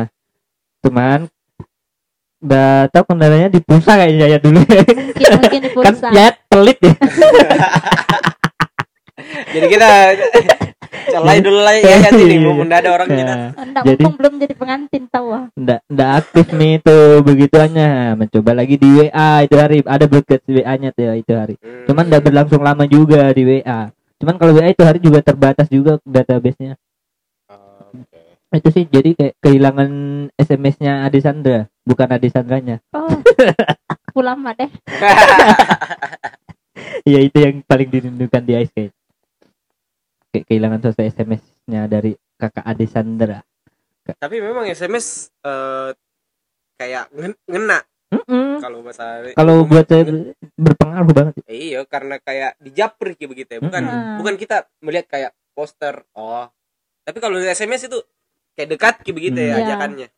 Speaker 2: cuman udah tahu kendalanya di pulsa kayak Yayat dulu.
Speaker 3: Mungkin mungkin di
Speaker 2: kan
Speaker 3: pulsa.
Speaker 2: Yayat pelit ya.
Speaker 4: Jadi kita colai dulu lah ya ya ini mumpung nggak ada orang kita.
Speaker 2: Nah,
Speaker 3: Enggak,
Speaker 2: Jadi-
Speaker 3: mumpung belum jadi pengantin tahu ah.
Speaker 2: ndak ndak aktif nih itu begituannya mencoba lagi di WA itu hari ada broadcast WA-nya tuh itu hari
Speaker 4: Hmm.
Speaker 2: cuman ndak berlangsung lama juga di WA cuman kalau WA itu hari juga terbatas juga database-nya
Speaker 4: Oke.
Speaker 2: itu sih jadi kayak kehilangan SMS-nya Adi Sandra bukan Adi Sandranya
Speaker 3: Oh. Pulang mah deh.
Speaker 2: ya itu yang paling dirindukan di Ice kayak kayak kehilangan sosial SMS-nya dari kakak Adi Sandra
Speaker 4: Tapi memang SMS eh, kayak ngen-
Speaker 2: Mm-mm.
Speaker 4: kalau bahasa
Speaker 2: kalau buat saya berpengaruh banget
Speaker 4: Eh, iya karena kayak dijapri kayak begitu ya. Bukan
Speaker 3: Mm-mm.
Speaker 4: bukan kita melihat kayak poster. Oh. Tapi kalau di SMS itu kayak dekat kayak begitu ya
Speaker 3: Hmm. Iya.
Speaker 4: ajakannya.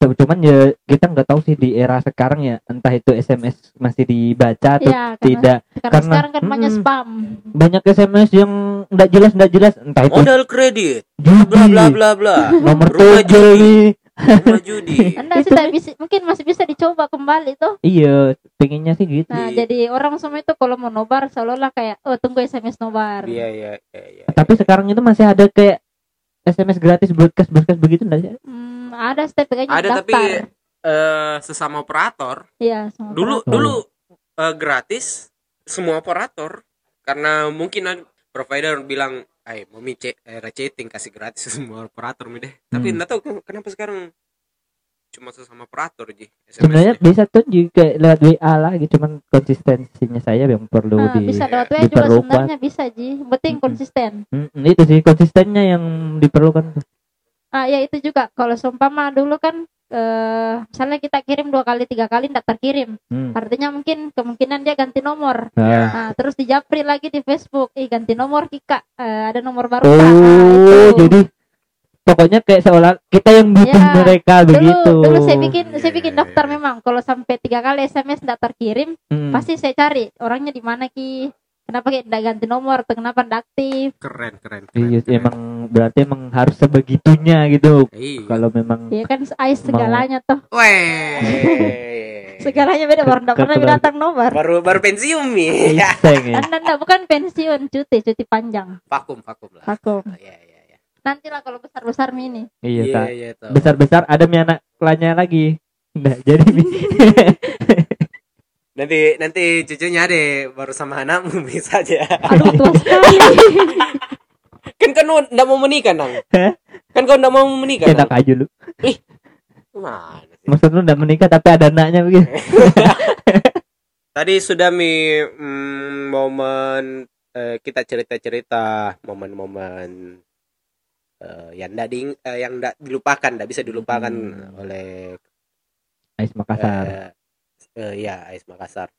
Speaker 2: cuman ya kita nggak tahu sih di era sekarang ya entah itu SMS masih dibaca atau
Speaker 3: Iya, karena,
Speaker 2: tidak
Speaker 3: karena
Speaker 2: karena-
Speaker 3: sekarang kan banyak
Speaker 2: Mm-mm.
Speaker 3: spam.
Speaker 2: banyak SMS yang nggak jelas nggak jelas entah itu
Speaker 4: Modal kredit,
Speaker 2: judi
Speaker 4: bla bla bla bla.
Speaker 2: nomor nih
Speaker 4: Rumah judi.
Speaker 3: Anda
Speaker 2: Itu
Speaker 3: sih tak bisa, mungkin masih bisa dicoba kembali tuh.
Speaker 2: iya pengennya sih gitu
Speaker 3: Nah,
Speaker 4: Iya.
Speaker 3: jadi orang semua itu kalau mau nobar seolah-olah kayak oh tunggu SMS nobar.
Speaker 4: Iya iya iya iya.
Speaker 2: tapi sekarang itu masih ada kayak SMS gratis broadcast broadcast begitu enggak sih
Speaker 3: Hmm, ada step kayaknya
Speaker 4: Ada tapi
Speaker 3: daftar.
Speaker 4: eh, sesama operator
Speaker 3: Iya, semua
Speaker 4: dulu
Speaker 3: operator.
Speaker 4: dulu eh, gratis semua operator karena mungkin provider bilang ay mau mi ce- eh, raceting kasih gratis semua operator mi deh tapi
Speaker 2: Hmm.
Speaker 4: nggak tahu ken- kenapa sekarang cuma sesama operator ji
Speaker 2: sebenarnya
Speaker 4: nya.
Speaker 2: bisa tuh juga lewat WA lagi cuman konsistensinya saya yang perlu
Speaker 3: Ah,
Speaker 2: di
Speaker 3: bisa lewat WA juga sebenarnya bisa Ji. Penting konsisten.
Speaker 2: Mm, itu sih konsistennya yang diperlukan tuh.
Speaker 3: Ah ya itu juga kalau seumpama dulu kan eh misalnya kita kirim dua kali tiga kali tidak terkirim
Speaker 2: Hmm.
Speaker 3: artinya mungkin kemungkinan dia ganti nomor
Speaker 2: Ah.
Speaker 3: nah terus dijapri lagi di Facebook ih ganti nomor Kika Eh, ada nomor baru
Speaker 2: Oh,
Speaker 3: itu.
Speaker 2: jadi pokoknya kayak seolah kita yang butuh
Speaker 3: Ya,
Speaker 2: mereka
Speaker 3: dulu
Speaker 2: begitu.
Speaker 3: dulu saya bikin saya
Speaker 4: Iya,
Speaker 3: bikin
Speaker 4: iya,
Speaker 3: daftar
Speaker 4: iya.
Speaker 3: memang kalau sampai tiga kali SMS tidak terkirim
Speaker 2: Hmm.
Speaker 3: pasti saya cari orangnya di mana ki kenapa ki tidak ganti nomor atau kenapa tidak aktif
Speaker 4: keren keren, keren,
Speaker 2: Iya,
Speaker 4: keren.
Speaker 2: emang berarti emang harus sebegitunya gitu.
Speaker 4: iya
Speaker 2: Kalau memang
Speaker 3: ya kan ais segalanya tuh
Speaker 4: Weh.
Speaker 3: segalanya beda baru tidak pernah datang nomor
Speaker 4: baru baru pensiun mi
Speaker 2: iseng ya.
Speaker 3: anda bukan pensiun cuti cuti panjang
Speaker 4: vakum vakum lah
Speaker 3: vakum
Speaker 4: iya iya iya
Speaker 3: nantilah kalau besar besar mini
Speaker 2: Iya,
Speaker 4: iya
Speaker 2: tak.
Speaker 4: iya tahu.
Speaker 2: Besar-besar ada mi anak lainnya lagi. Nah, jadi Mi.
Speaker 4: nanti nanti cucunya deh baru sama anakmu bisa aja
Speaker 3: aduh tua sekali
Speaker 4: kan kan nggak mau menikah nang
Speaker 2: Hah?
Speaker 4: kan kau nggak mau menikah
Speaker 2: enak
Speaker 4: nang
Speaker 2: aja lu.
Speaker 4: Sih?
Speaker 2: Maksud lu udah menikah tapi ada anaknya begitu.
Speaker 4: tadi sudah mi mm, momen eh, kita cerita cerita momen-momen eh, yang ndak ding- eh, yang ndak dilupakan ndak bisa dilupakan
Speaker 2: Hmm.
Speaker 4: oleh
Speaker 2: Ais Makassar.
Speaker 4: eh, eh, ya Ais Makassar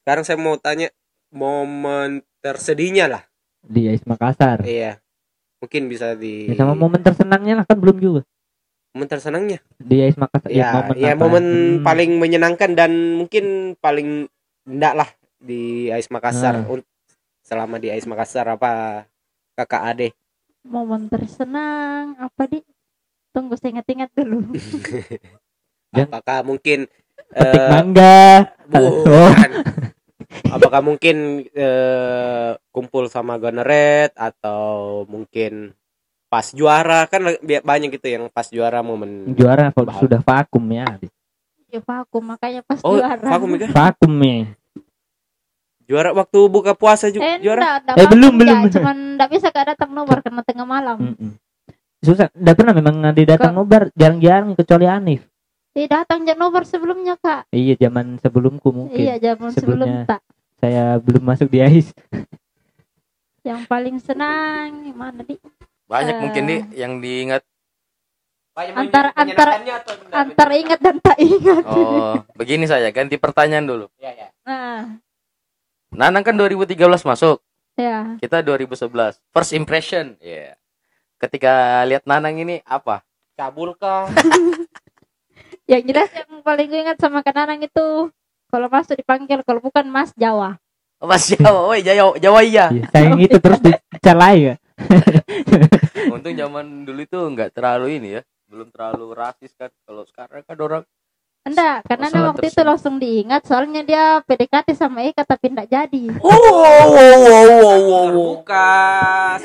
Speaker 4: sekarang saya mau tanya momen tersedihnya lah
Speaker 2: Di Ais Makassar.
Speaker 4: iya mungkin bisa di
Speaker 2: Ya, sama momen tersenangnya lah kan belum juga.
Speaker 4: momen tersenangnya
Speaker 2: Di Ais Makassar.
Speaker 4: ya
Speaker 2: momen
Speaker 4: ya
Speaker 2: apa?
Speaker 4: momen
Speaker 2: Hmm.
Speaker 4: paling menyenangkan dan mungkin paling enggak lah di Ais Makassar. Un- selama di Ais Makassar apa kakak Ade
Speaker 3: momen tersenang apa di tunggu saya ingat-ingat dulu
Speaker 4: apakah mungkin
Speaker 2: petik
Speaker 4: eh,
Speaker 2: mangga. Oh,
Speaker 4: bukan. apakah mungkin eh, kumpul sama Goneret atau mungkin pas juara kan banyak gitu yang pas juara momen
Speaker 2: juara kalau
Speaker 4: Bahal.
Speaker 2: sudah vakum ya.
Speaker 3: ya vakum makanya pas
Speaker 4: oh
Speaker 3: juara
Speaker 4: vakum ya
Speaker 2: Vakum ya.
Speaker 4: Juara waktu buka puasa juga
Speaker 3: Eh,
Speaker 4: juara.
Speaker 3: enggak, enggak
Speaker 2: Eh, belum,
Speaker 3: enggak.
Speaker 2: belum.
Speaker 3: Cuman enggak bisa kak datang nomor karena tengah malam.
Speaker 2: Mm-mm. susah nggak pernah memang ada datang nobar jarang-jarang kecuali Anif
Speaker 3: Eh, datang jak nomor sebelumnya kak.
Speaker 2: iya zaman sebelumku mungkin
Speaker 3: Iya, zaman sebelum tak.
Speaker 2: saya belum masuk di AIS
Speaker 3: Yang paling senang mana di
Speaker 1: banyak
Speaker 3: Eh.
Speaker 1: mungkin nih yang diingat
Speaker 3: Antara- antara- antara ingat dan tak ingat.
Speaker 1: oh begini saja ganti pertanyaan dulu
Speaker 3: Nah,
Speaker 1: Nanang kan 2013 masuk
Speaker 3: ya.
Speaker 1: kita 2011 first impression ya ketika lihat Nanang ini apa
Speaker 4: Cabul kah?
Speaker 3: Yang jelas yang paling gue ingat sama Kananang itu kalau masuk dipanggil kalau bukan Mas Jawa.
Speaker 1: Mas Jawa, woi Jawa, Jawa iya.
Speaker 2: Iya, sayang itu terus dicalai ya
Speaker 1: Untung zaman dulu itu nggak terlalu ini ya, belum terlalu rasis kan. Kalau sekarang kan orang
Speaker 3: Enggak, karena
Speaker 1: Masalah
Speaker 3: waktu itu
Speaker 1: tersebut.
Speaker 3: langsung diingat soalnya dia PDKT sama Eka tapi enggak jadi.
Speaker 1: oh, wow, wow, wow, wow, wow.
Speaker 4: Terbuka,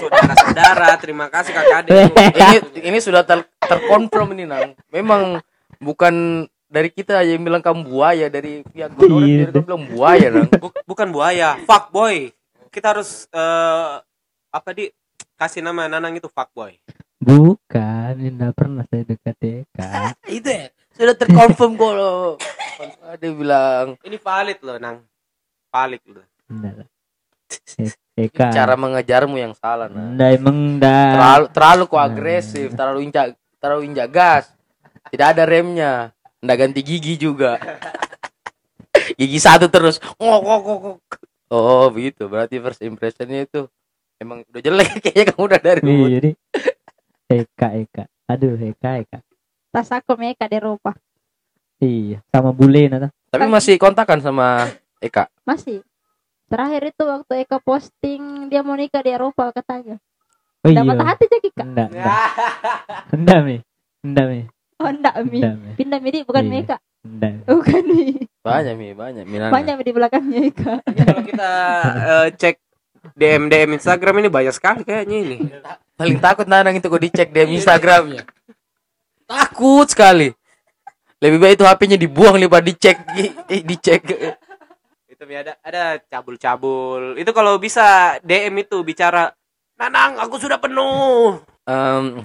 Speaker 4: saudara-saudara. Terima kasih kakak Ade.
Speaker 1: ini ini sudah ter terkonfirm ini nang. Memang bukan dari kita aja yang bilang kamu buaya dari pihak
Speaker 2: Iya.
Speaker 1: dia bilang buaya nang.
Speaker 4: Buk- bukan buaya, fuck boy. Kita harus eh, apa di kasih nama Nanang itu fuck boy.
Speaker 2: bukan enggak pernah saya dekat Eka
Speaker 1: itu ya sudah terkonfirm kalau ada bilang
Speaker 4: Ini valid loh, Nang. Valid loh.
Speaker 2: enggak lah Eka
Speaker 1: cara mengejarmu yang salah nang.
Speaker 2: enggak emang enggak
Speaker 1: terlalu terlalu kok agresif terlalu injak terlalu injak gas tidak ada remnya. Nggak ganti gigi juga. Gigi satu terus. Oh begitu. Berarti first impressionnya itu emang udah jelek. Kayaknya kamu udah dari dulu
Speaker 2: Iya, jadi Eka Eka. Aduh Eka Eka.
Speaker 3: Tas aku sama Eka di Eropa.
Speaker 2: iya sama bule nata.
Speaker 1: Tapi masih kontakan sama Eka?
Speaker 3: Masih. Terakhir itu waktu Eka posting dia mau nikah di Eropa katanya.
Speaker 2: oh iya.
Speaker 3: Dapat hati jadi kak.
Speaker 2: enggak enggak enggak mi. Enggak mi
Speaker 3: Oh enggak Mi.
Speaker 2: mi
Speaker 3: Pindah Mi bukan
Speaker 2: Iya.
Speaker 3: Meka.
Speaker 2: enggak
Speaker 3: Bukan Mi.
Speaker 1: banyak mi banyak Minana.
Speaker 3: Banyak Mi di belakangnya Eka.
Speaker 4: Kalau kita eh, cek DM DM Instagram ini banyak sekali kayaknya ini.
Speaker 1: paling takut Nanang itu kok dicek di Instagramnya takut sekali lebih baik itu HP-nya dibuang daripada dicek eh, dicek
Speaker 4: Itu Mi, ada ada cabul-cabul. Itu kalau bisa DM itu bicara Nanang, aku sudah penuh.
Speaker 1: Em,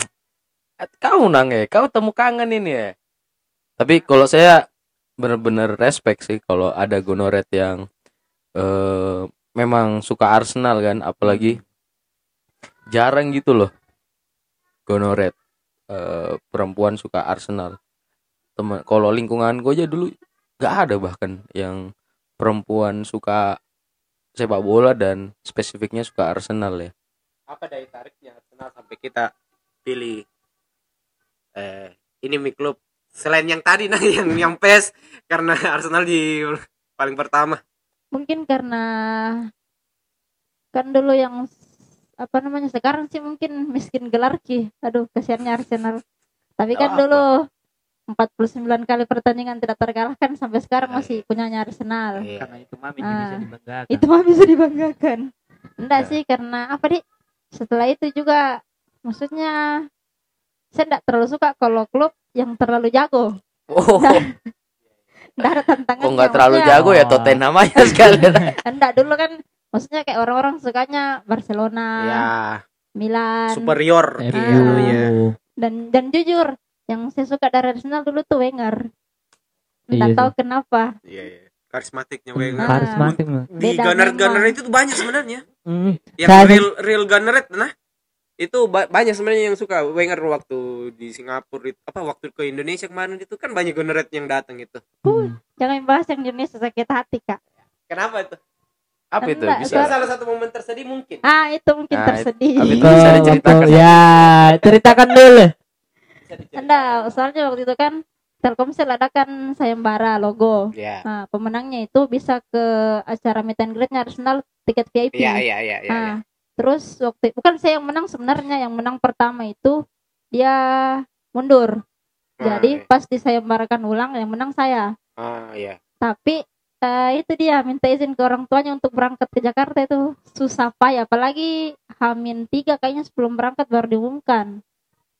Speaker 1: kau nang ya kau temu kangen ini ya tapi kalau saya bener-bener respect sih kalau ada gonoret yang eh memang suka Arsenal kan apalagi jarang gitu loh gonoret eh, perempuan suka Arsenal. Teman kalau lingkungan gue aja dulu nggak ada bahkan yang perempuan suka sepak bola dan spesifiknya suka Arsenal ya.
Speaker 4: Apa daya tariknya Arsenal sampai kita pilih eh ini mi klub selain yang tadi nah yang yang PES karena Arsenal di paling pertama.
Speaker 3: Mungkin karena kan dulu yang apa namanya sekarang sih mungkin miskin gelar Ki. Aduh kasihannya Arsenal. Tapi kan
Speaker 4: Oh, apa?
Speaker 3: dulu 49 kali pertandingan tidak terkalahkan sampai sekarang
Speaker 4: Ah,
Speaker 3: masih punyanya Arsenal.
Speaker 4: Iya.
Speaker 2: karena itu mami
Speaker 3: Ah.
Speaker 2: bisa dibanggakan
Speaker 3: Itu mah bisa dibanggakan. Enggak
Speaker 1: Ya.
Speaker 3: sih karena apa di setelah itu juga maksudnya saya enggak terlalu suka kalau klub yang terlalu jago.
Speaker 1: oh
Speaker 3: Enggak ada tantangan.
Speaker 1: kok nggak terlalu jago ya. Tottenham aja sekalian
Speaker 3: Enggak dulu kan maksudnya kayak orang-orang sukanya Barcelona,
Speaker 4: Ya,
Speaker 3: Milan
Speaker 4: superior gitu ya.
Speaker 3: dan dan jujur yang saya suka dari Arsenal dulu tuh Wenger. Enggak
Speaker 2: Iya
Speaker 3: tahu kenapa.
Speaker 4: Iya, iya. Karismatiknya. Wenger.
Speaker 2: karismatik mah
Speaker 4: Di
Speaker 3: Beda
Speaker 4: gunner
Speaker 3: memang.
Speaker 4: gunner itu tuh banyak sebenarnya.
Speaker 2: Hmm.
Speaker 4: Yang
Speaker 2: Saya-
Speaker 4: real real gunner nah itu ba- banyak sebenarnya yang suka Wenger waktu di Singapura itu apa waktu ke Indonesia kemarin itu kan banyak gunner yang datang itu.
Speaker 2: Hmm.
Speaker 3: Jangan bahas yang Indonesia sakit hati, Kak.
Speaker 4: Kenapa itu?
Speaker 1: apa itu bisa
Speaker 4: Itu salah satu momen tersedih mungkin.
Speaker 3: Ah, itu mungkin
Speaker 1: Nah,
Speaker 3: tersedih.
Speaker 1: tapi itu
Speaker 2: Kok
Speaker 1: bisa
Speaker 2: waktu-
Speaker 1: diceritakan.
Speaker 2: ya ceritakan dulu
Speaker 4: Bisa diceritakan.
Speaker 3: Enggak, soalnya waktu itu kan Telkomsel adakan sayembara logo.
Speaker 4: Ya.
Speaker 3: Nah, pemenangnya itu bisa ke acara meet and greet-nya Arsenal tiket VIP.
Speaker 4: Iya, iya, iya, iya.
Speaker 3: Terus waktu bukan saya yang menang sebenarnya, yang menang pertama itu dia mundur.
Speaker 4: Ah,
Speaker 3: Jadi
Speaker 4: iya.
Speaker 3: pas disayembarakan ulang yang menang saya.
Speaker 4: Ah, iya.
Speaker 3: Tapi eh, itu dia minta izin ke orang tuanya untuk berangkat ke Jakarta itu susah payah apalagi Hamin tiga kayaknya sebelum berangkat baru diumumkan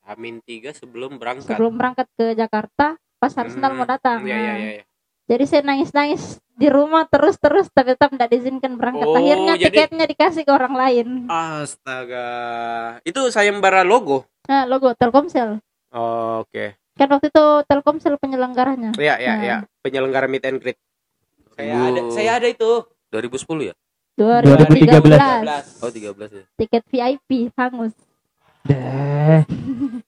Speaker 4: Amin tiga sebelum berangkat.
Speaker 3: sebelum berangkat ke Jakarta pas Arsenal
Speaker 4: Hmm,
Speaker 3: mau datang
Speaker 4: Iya, iya,
Speaker 3: Nah,
Speaker 4: iya. Iya.
Speaker 3: Jadi saya nangis-nangis di rumah terus-terus tapi tetap tidak diizinkan berangkat.
Speaker 4: Oh,
Speaker 3: Akhirnya
Speaker 4: jadi-
Speaker 3: tiketnya dikasih ke orang lain.
Speaker 4: Astaga. Itu sayembara logo.
Speaker 3: Nah, logo Telkomsel.
Speaker 4: Oh, Oke.
Speaker 3: Kan waktu itu Telkomsel penyelenggaranya.
Speaker 4: Ya, ya,
Speaker 3: Nah.
Speaker 4: ya. Penyelenggara meet and greet. Saya ada, saya ada itu.
Speaker 1: 2010 ya
Speaker 3: 2013.
Speaker 1: oh 13 ya
Speaker 3: Tiket VIP hangus.
Speaker 2: Deh.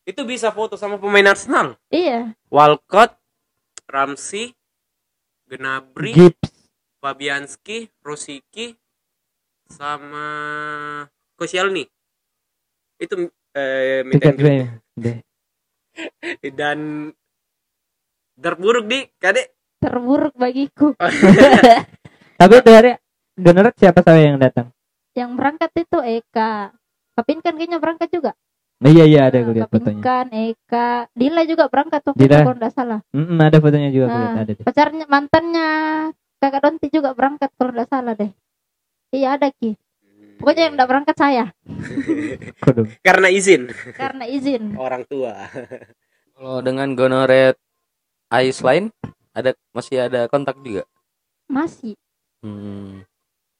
Speaker 4: Itu bisa foto sama pemain Arsenal.
Speaker 3: Iya.
Speaker 4: Walcott, Ramsey, Gnabry,
Speaker 2: Gips.
Speaker 4: Fabianski, Rosicki, sama Koscielny. Itu eh, dan terburuk di kadek
Speaker 3: Terburuk bagiku.
Speaker 2: Tapi dari Donoret siapa saya yang datang?
Speaker 3: Yang berangkat itu Eka. Kapin kan kayaknya berangkat juga.
Speaker 2: Nah, iya iya ada
Speaker 3: Nah,
Speaker 2: gue lihat
Speaker 3: Kapin
Speaker 2: fotonya.
Speaker 3: kan, Eka, Dila juga berangkat waktu
Speaker 2: Dila.
Speaker 3: itu kalau nggak salah.
Speaker 2: Mm, ada fotonya juga gue
Speaker 3: Nah.
Speaker 2: lihat ada deh.
Speaker 3: Pacarnya mantannya kakak Donti juga berangkat kalau nggak salah deh. Iya ada Ki. Pokoknya yang nggak berangkat saya
Speaker 4: karena izin
Speaker 3: karena izin.
Speaker 4: orang tua.
Speaker 1: kalau dengan gonoret ice line ada masih ada kontak juga
Speaker 3: Masih
Speaker 1: hmm.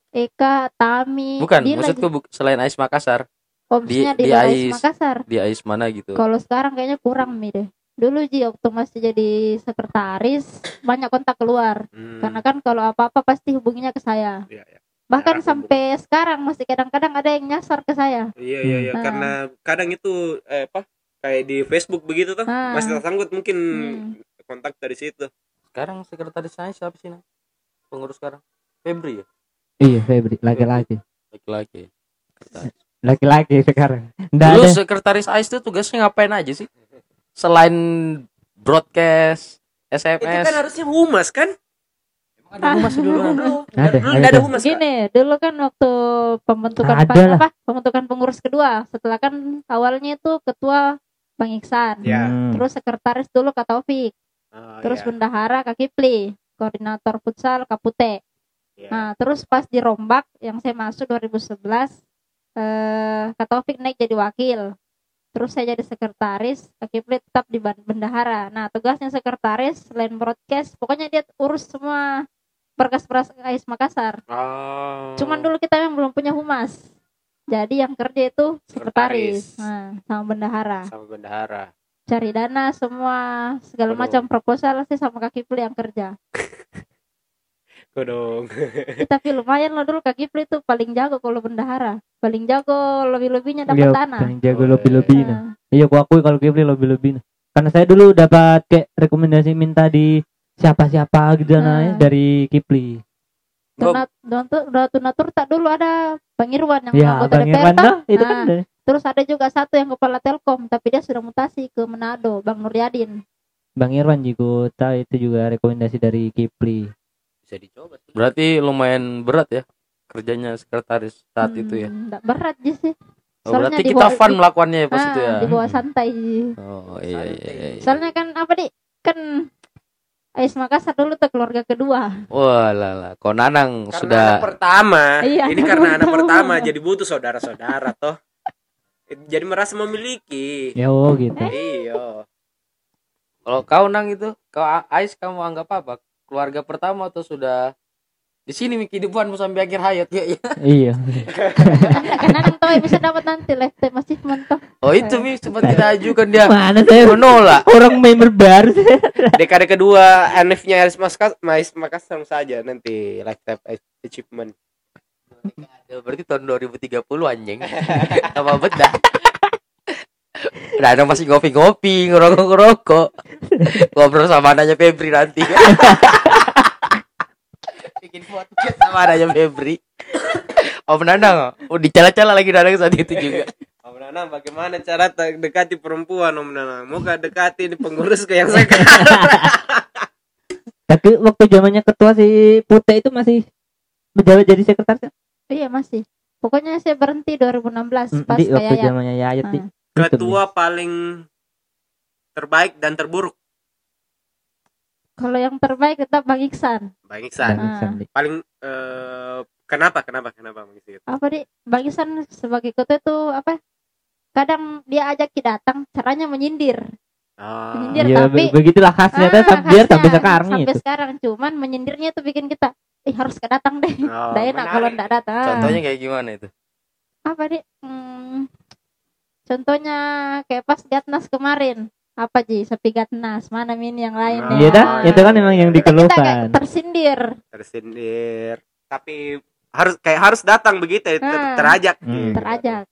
Speaker 3: Eka, Tami,
Speaker 1: bukan
Speaker 3: Dila
Speaker 1: maksudku bu- selain ice Makassar
Speaker 3: Oh,
Speaker 1: di-
Speaker 3: di,
Speaker 1: di Ais.
Speaker 3: Makassar.
Speaker 1: di ice mana gitu
Speaker 3: Kalau sekarang kayaknya kurang mi deh. Dulu Ji waktu masih jadi sekretaris banyak kontak keluar.
Speaker 4: Hmm.
Speaker 3: Karena kan kalau apa-apa pasti hubunginya ke saya.
Speaker 4: Iya, iya.
Speaker 3: Bahkan sampai sekarang masih kadang-kadang ada yang nyasar ke saya.
Speaker 4: Iya iya iya
Speaker 3: Hmm.
Speaker 4: karena kadang itu eh, apa kayak di Facebook begitu tuh
Speaker 3: Ah.
Speaker 4: masih tersangkut mungkin
Speaker 3: Hmm.
Speaker 4: kontak dari situ.
Speaker 1: sekarang sekretaris saya siapa sih Nang? pengurus sekarang Febri ya
Speaker 2: Iya Febri laki-laki.
Speaker 1: laki-laki.
Speaker 2: Laki-laki sekarang. Nggak
Speaker 1: Dulu
Speaker 2: ada.
Speaker 1: sekretaris ice tuh tugasnya ngapain aja sih selain broadcast
Speaker 4: Itu
Speaker 1: SMS
Speaker 4: kan harusnya humas kan?
Speaker 1: Emang ada humas dulu?
Speaker 4: Dulu
Speaker 2: Ada,
Speaker 4: dulu
Speaker 2: ada
Speaker 4: humas.
Speaker 3: Gini, dulu kan waktu pembentukan
Speaker 2: Ada
Speaker 3: pan- apa? Pembentukan pengurus kedua. Setelah kan awalnya itu ketua Bang Iksan.
Speaker 4: Ya.
Speaker 2: Hmm.
Speaker 3: Terus sekretaris dulu Kak Taufik.
Speaker 4: Oh,
Speaker 3: terus
Speaker 4: iya.
Speaker 3: bendahara Kak Kipli. Koordinator futsal Kapute.
Speaker 4: Iya.
Speaker 3: Nah, terus pas dirombak yang saya masuk 2011 eh Kak Taufik naik jadi wakil. Terus saya jadi sekretaris, Kak Kipli tetap di bendahara. Nah, tugasnya sekretaris selain broadcast, pokoknya dia urus semua berkas-berkas AIS Makassar.
Speaker 4: Oh.
Speaker 3: Cuman dulu kita yang belum punya humas. Jadi yang kerja itu sekretaris,
Speaker 4: Sekretaris.
Speaker 3: nah, sama bendahara.
Speaker 4: sama bendahara.
Speaker 3: Cari dana semua segala
Speaker 4: Aduh.
Speaker 3: macam proposal sih sama Kak Kipli yang kerja.
Speaker 4: Kodong.
Speaker 3: Eh, tapi lumayan loh dulu Kak Kipli tuh paling jago kalau bendahara. Paling jago lebih-lebihnya dapat
Speaker 2: Iya,
Speaker 3: tanah.
Speaker 2: paling jago
Speaker 4: Oh,
Speaker 2: lebih-lebih.
Speaker 3: Nah,
Speaker 2: Iya, gua akui kalau Kipli lebih-lebih. Karena saya dulu dapat kayak rekomendasi minta di siapa-siapa gitu nah,
Speaker 3: Ah.
Speaker 2: dari Kipli.
Speaker 3: Donatur, Donatur tak dulu ada Bang Irwan yang
Speaker 2: Ya,
Speaker 3: anggota
Speaker 2: Bang
Speaker 3: DPR
Speaker 2: Irwan tuh, itu kan
Speaker 3: Nah,
Speaker 2: dari-
Speaker 3: Terus ada juga satu yang kepala Telkom, tapi dia sudah mutasi ke Manado, Bang Nuryadin.
Speaker 2: Bang Irwan juga tahu itu juga rekomendasi dari Kipli.
Speaker 1: Bisa dicoba sih. berarti lumayan berat ya kerjanya sekretaris saat itu ya
Speaker 3: Hmm, nggak berat Ji sih.
Speaker 1: oh,
Speaker 3: Soalnya
Speaker 1: berarti
Speaker 3: di
Speaker 1: kita
Speaker 3: bawah-
Speaker 1: fun melakukannya ya pas
Speaker 3: Ah,
Speaker 1: itu ya
Speaker 3: di bawah santai.
Speaker 1: oh iya iya, iya, iya.
Speaker 3: Soalnya kan apa di kan Ais Makassar dulu tuh keluarga kedua.
Speaker 1: wah lah lah kok Nanang
Speaker 4: Karena
Speaker 1: sudah
Speaker 4: anak pertama.
Speaker 3: Iya,
Speaker 4: Ini karena anak
Speaker 3: pertama.
Speaker 4: pertama jadi butuh saudara-saudara toh. Jadi merasa memiliki.
Speaker 2: Ya oh gitu.
Speaker 4: Iya.
Speaker 1: kalau kau Nang itu kau Ais kamu anggap apa keluarga pertama atau sudah di sini kehidupanmu sampai akhir hayat ya, ya.
Speaker 2: iya.
Speaker 3: Karena kan tahu bisa dapat nanti lifetime achievement toh.
Speaker 1: oh itu Mi sempat kita ajukan dia
Speaker 2: Mana saya
Speaker 1: menolak
Speaker 2: orang member baru.
Speaker 4: Dekade kedua NF-nya Aris Makassar, Mais Makassar saja nanti lifetime achievement.
Speaker 1: Berarti tahun 2030 anjing apa beda Nah, ada masih ngopi-ngopi, ngerokok-ngerokok. Ngobrol sama anaknya Febri nanti. Bikin podcast sama anaknya Febri. Om Nanang, oh dicala-cala lagi Nanang saat itu juga.
Speaker 4: Om Nanang, bagaimana cara dekati perempuan Om Nanang? Mau gak dekati pengurus ke yang sekarang?
Speaker 2: Tapi waktu zamannya ketua si Pute itu masih menjabat jadi sekretaris. kan?
Speaker 3: Iya masih. Pokoknya saya berhenti 2016 pas
Speaker 2: Di
Speaker 3: kayak
Speaker 2: waktu
Speaker 3: ya.
Speaker 2: zamannya Yayat di.
Speaker 4: Ketua paling terbaik dan terburuk.
Speaker 3: Kalau yang terbaik tetap Bang Iksan.
Speaker 4: Bang Iksan.
Speaker 2: Bang
Speaker 3: Ah.
Speaker 2: Iksan, Di.
Speaker 4: Paling eh, kenapa? Kenapa? Kenapa Bang Iksan?
Speaker 3: Apa di Bang Iksan sebagai ketua itu apa? Kadang dia ajak kita datang, caranya menyindir.
Speaker 4: Ah.
Speaker 3: Menyindir.
Speaker 2: Iya,
Speaker 3: tapi-
Speaker 2: be- begitulah khasnya
Speaker 3: Ah,
Speaker 2: sam- biar sampai
Speaker 3: khasnya,
Speaker 2: sekarang
Speaker 3: sampai
Speaker 2: itu.
Speaker 3: sekarang cuman menyindirnya tuh bikin kita eh harus kedatang deh
Speaker 4: Oh,
Speaker 3: enak kalau
Speaker 4: menarik.
Speaker 3: nggak datang
Speaker 1: Contohnya kayak gimana itu?
Speaker 3: apa deh Hmm, contohnya kayak pas Gatnas kemarin apa Ji sepi Gatnas mana min yang lain
Speaker 4: Oh,
Speaker 3: ya?
Speaker 2: Iya dah,
Speaker 4: iya.
Speaker 2: itu kan memang yang
Speaker 3: kita kayak
Speaker 2: dikeluhkan.
Speaker 3: tersindir
Speaker 4: tersindir tapi harus kayak harus datang begitu ya, ter-
Speaker 3: Ah.
Speaker 4: terajak
Speaker 2: Hmm.
Speaker 4: gitu.
Speaker 3: terajak